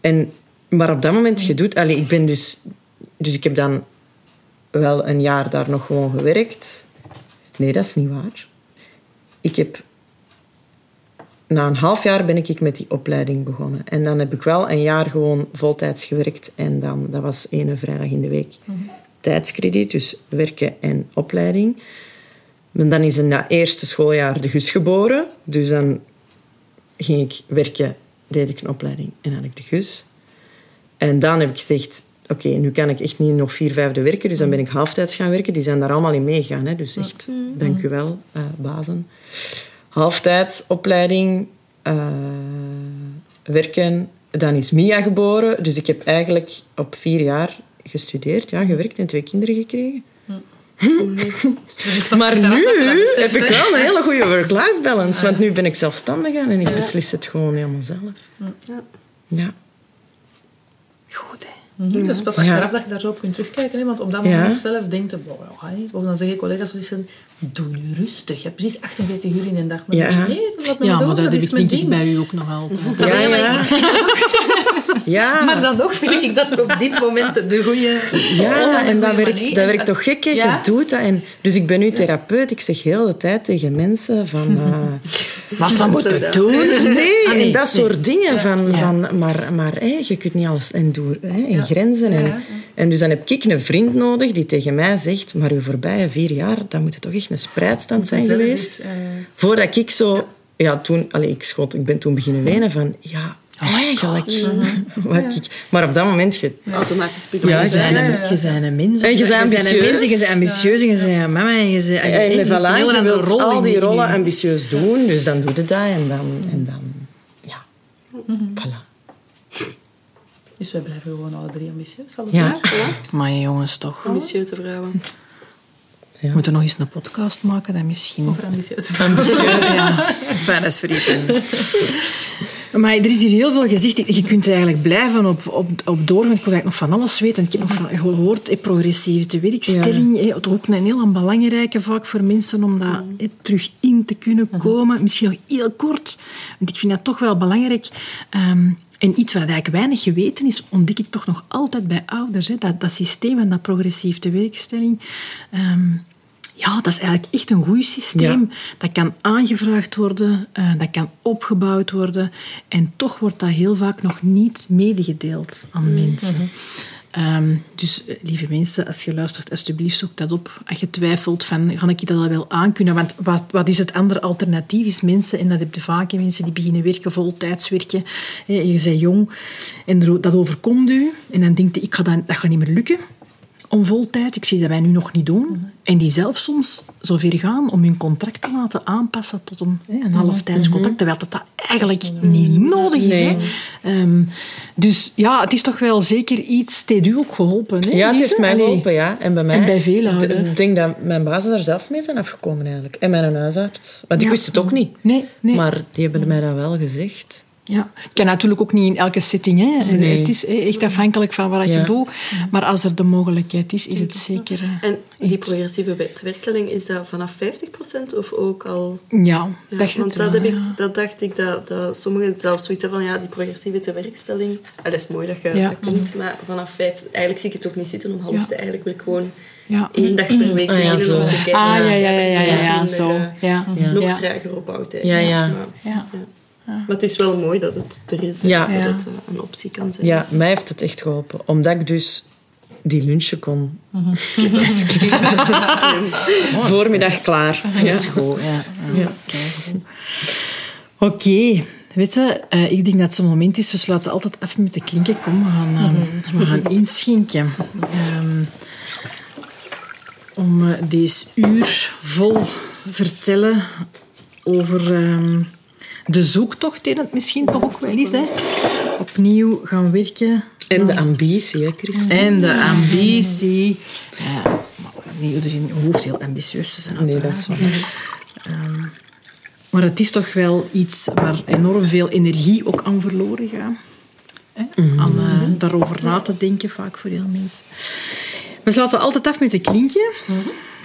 en, maar op dat moment je doet, allee, ik ben dus, dus ik heb dan wel een jaar daar nog gewoon gewerkt. Nee, dat is niet waar. Ik heb na een half jaar ben ik met die opleiding begonnen. En dan heb ik wel een jaar gewoon voltijds gewerkt. En dan, dat was ene vrijdag in de week. Tijdskrediet, dus werken en opleiding. En dan is in dat eerste schooljaar de Gus geboren. Dus dan ging ik werken, deed ik een opleiding en had ik de Gus. En dan heb ik gezegd, oké, nu kan ik echt niet nog vier vijfde werken. Dus dan ben ik halftijds gaan werken. Die zijn daar allemaal in meegegaan. Hè. Dus echt, dank u wel, eh, bazen halftijds opleiding, eh, werken dan is Mia geboren. Dus ik heb eigenlijk op vier jaar gestudeerd, ja, gewerkt en twee kinderen gekregen. Maar nu heb ik wel een hele goede work-life balance. Want nu ben ik zelfstandig en ik beslis het gewoon helemaal zelf. Ja. Ja. Goed, hè. Mhm. Dus pas Ja. achteraf dat je daar zo op kunt terugkijken. Hè? Want op dat Ja. moment zelf denkt je... Wow. Of dan zeggen collega's zoiets van... Doe nu rustig. Je hebt precies 48 uur in een dag. Maar Ja. nee, me Ja, doen. maar dat, dat is ik mijn denk ik ding. bij u ook nog altijd. Ja, ja. Ja. Maar dan nog vind ik dat op dit moment de goede... Ja, en dat werkt, manier. dat werkt toch gek, hè? Ja. Je doet dat. En, dus ik ben nu therapeut. Ik zeg heel de tijd tegen mensen van... eh, Wat ze moeten doen. nee, Ah, nee, en dat nee. soort dingen. Van, Ja. van, maar maar hè, je kunt niet alles... En, doe, hè, en grenzen. En, en dus dan heb ik een vriend nodig die tegen mij zegt... Maar uw voorbije vier jaar, dat moet toch echt een spreidstand zijn geweest? is, eh, Voordat ik zo... Ja, toen... Allee, ik, schot, ik ben toen beginnen wenen van... Ja, Oh eigenlijk... wat ik, maar op dat moment... Je, Automatisch Ja, zijn. bent ja, een, ja. je bent een mens. En je bent een ambitieus. mens, je bent ambitieus en je bent mama en je bent... En hebt voilà, je wilt rol al die rollen ambitieus doen, dus dan doe je dat en dan... En dan ja, voilà. Dus wij blijven gewoon alle drie ambitieus. Alle Ja. Maar jongens, toch. Ambitieuze vrouwen. We moeten nog eens een podcast maken, dan misschien. Over ambitieuze vrouwen. Ja, fijn, dat is voor. Maar er is hier heel veel gezegd. Je kunt er eigenlijk blijven op, op, op door, want ik wil eigenlijk nog van alles weten. Ik heb nog van gehoord, eh, progressieve tewerkstelling. eh, toch ook een heel belangrijke vaak voor mensen om daar eh, terug in te kunnen komen. Misschien nog heel kort, want ik vind dat toch wel belangrijk. Ehm, en iets wat eigenlijk weinig geweten is, ontdek ik toch nog altijd bij ouders. Hè, dat, dat systeem van dat progressief tewerkstelling... ehm, ja, dat is eigenlijk echt een goed systeem. Dat kan aangevraagd worden, eh, dat kan opgebouwd worden. En toch wordt dat heel vaak nog niet medegedeeld aan mensen. Ehm, dus, eh, lieve mensen, als je luistert, alsjeblieft zoek dat op. Als je twijfelt van, ga ik dat wel aankunnen? Want wat, wat is het andere alternatief? Is mensen, en dat heb je vaak, mensen die beginnen werken, voltijds werken. je bent jong en dat overkomt u. En dan denkt je, ik ga dat, dat gaat niet meer lukken om voltijd. Ik zie dat wij nu nog niet doen. En die zelf soms zo ver gaan om hun contract te laten aanpassen tot een, hè, een halftijds contract, terwijl dat, dat eigenlijk niet nodig is. Hè. Ehm, dus ja, het is toch wel zeker iets... Het heeft u ook geholpen, hè, Ja, het heeft mij geholpen, ja. En bij mij... En bij ouders. Ik denk dat mijn bazen daar zelf mee zijn afgekomen, eigenlijk. En mijn huisarts. Want ik Ja. wist het ook niet. Nee, nee. Maar die hebben mij dat wel gezegd. Ja, het kan natuurlijk ook niet in elke setting. Hè. Nee. Het is echt afhankelijk van wat je doet. Maar als er de mogelijkheid is, is het zeker... En die progressieve werkstelling, is dat vanaf 50% of ook al... Ja, Ja, dacht want dat, wel, heb ik, dat dacht ik, dat, dat sommigen zelfs zoiets hebben van, ja, die progressieve tewerkstelling... Ah, dat is mooi dat je Ja. dat komt, maar vanaf vijf... Eigenlijk zie ik het ook niet zitten om half Ja. te. Eigenlijk wil ik gewoon Ja. één dag per week Ah, ja, om te kijken. Ah, naar ja, ja, ja, ja, zo ja, minder, zo. eh, Ja, Nog ja. trager opbouwt. Ja, eigenlijk. ja. Maar, Ja. Maar het is wel mooi dat het er is. en Ja. Dat Ja. het een optie kan zijn. Ja, mij heeft het echt geholpen. Omdat ik dus die lunchen kon. Voormiddag klaar. Dat is goed, ja. ja. keigoed. Oké. Weet je, eh, ik denk dat het zo'n moment is. We sluiten altijd af met de klinken. Kom, we gaan, eh, we gaan inschinken. Ehm, om eh, deze uur vol vertellen over ehm, de zoektocht die het misschien toch ook wel is. Hè. Opnieuw gaan werken En de ambitie, hè, Christine? en de ambitie. Ja, maar niet iedereen hoeft heel ambitieus te zijn. Nee, dat uiteraard. is waar. Maar het is toch wel iets waar enorm veel energie ook aan verloren gaat. Hè? Aan eh, daarover na te denken, vaak voor heel mensen. We sluiten altijd af met een klinkje.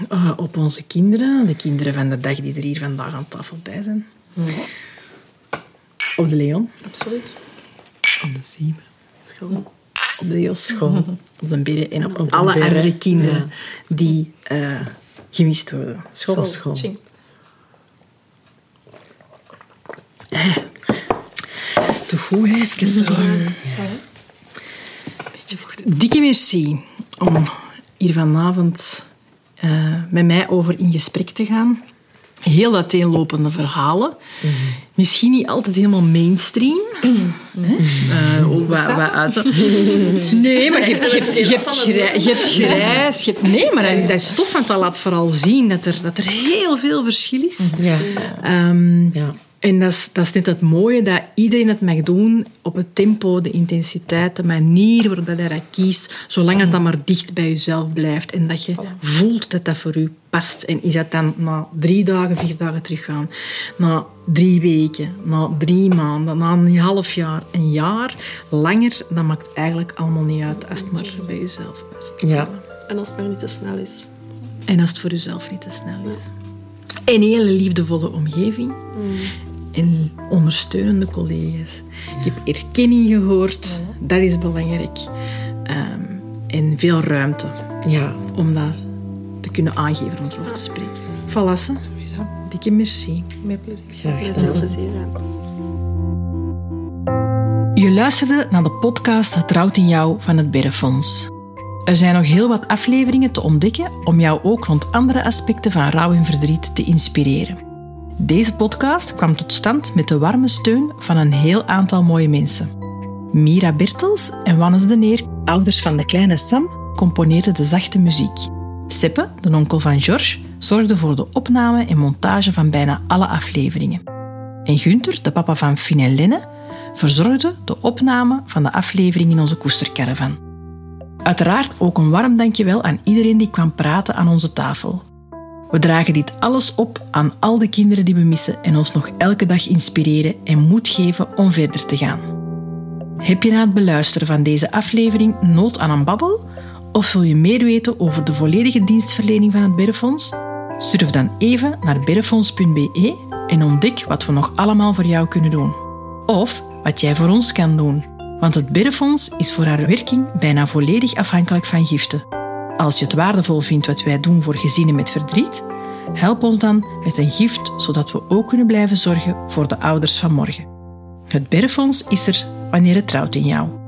Eh, op onze kinderen. De kinderen van de dag die er hier vandaag aan tafel bij zijn. Op de Leon. Absoluut. Op de Siebe. Schoon. Op de Jos. Op de Berre. En op, Op de alle andere kinderen die eh, gemist worden. School, school. Tjing. Te goed, even zo. Beetje goed. Dikke merci om hier vanavond eh, met mij over in gesprek te gaan. Heel uiteenlopende verhalen. Misschien niet altijd helemaal mainstream. Wat, wat uit... Nee, maar je hebt, je hebt, je hebt, grij- je hebt grijs. Je hebt, nee, maar dat is, dat is tof, want dat laat vooral zien dat er, dat er heel veel verschil is. Ja. Ehm, Ja. En dat is, dat is net het mooie, dat iedereen het mag doen op het tempo, de intensiteit, de manier waarop hij dat kiest, zolang het dan maar dicht bij jezelf blijft en dat je voelt dat dat voor u past. En is dat dan na drie dagen, vier dagen teruggaan, na drie weken, na drie maanden, na een half jaar, een jaar, langer, dat maakt eigenlijk allemaal niet uit als het maar bij jezelf past. Ja. En als het maar niet te snel is. En als het voor jezelf niet te snel is. En een hele liefdevolle omgeving. En ondersteunende collega's. Ik heb erkenning gehoord. Dat is belangrijk. Ehm, en veel ruimte Ja. om daar te kunnen aangeven om erover te spreken. Sowieso. dikke merci. Met plezier. Graag gedaan. heel plezier. ja. Je luisterde naar de podcast Het Rouwt in Jou van het Berrefonds. Er zijn nog heel wat afleveringen te ontdekken om jou ook rond andere aspecten van rouw en verdriet te inspireren. Deze podcast kwam tot stand met de warme steun van een heel aantal mooie mensen. Mira Bertels en Wannes de Neer, ouders van de kleine Sam, componeerden de zachte muziek. Seppe, de onkel van George, zorgde voor de opname en montage van bijna alle afleveringen. En Gunther, de papa van Finn en Lenne, verzorgde de opname van de aflevering in onze koestercaravan. Uiteraard ook een warm dankjewel aan iedereen die kwam praten aan onze tafel. We dragen dit alles op aan al de kinderen die we missen en ons nog elke dag inspireren en moed geven om verder te gaan. Heb je na het beluisteren van deze aflevering nood aan een babbel? Of wil je meer weten over de volledige dienstverlening van het Berrefonds? Surf dan even naar berrefonds.be en ontdek wat we nog allemaal voor jou kunnen doen. Of wat jij voor ons kan doen. Want het Berrefonds is voor haar werking bijna volledig afhankelijk van giften. Als je het waardevol vindt wat wij doen voor gezinnen met verdriet, help ons dan met een gift, zodat we ook kunnen blijven zorgen voor de ouders van morgen. Het Berrefonds is er wanneer het trouwt in jou.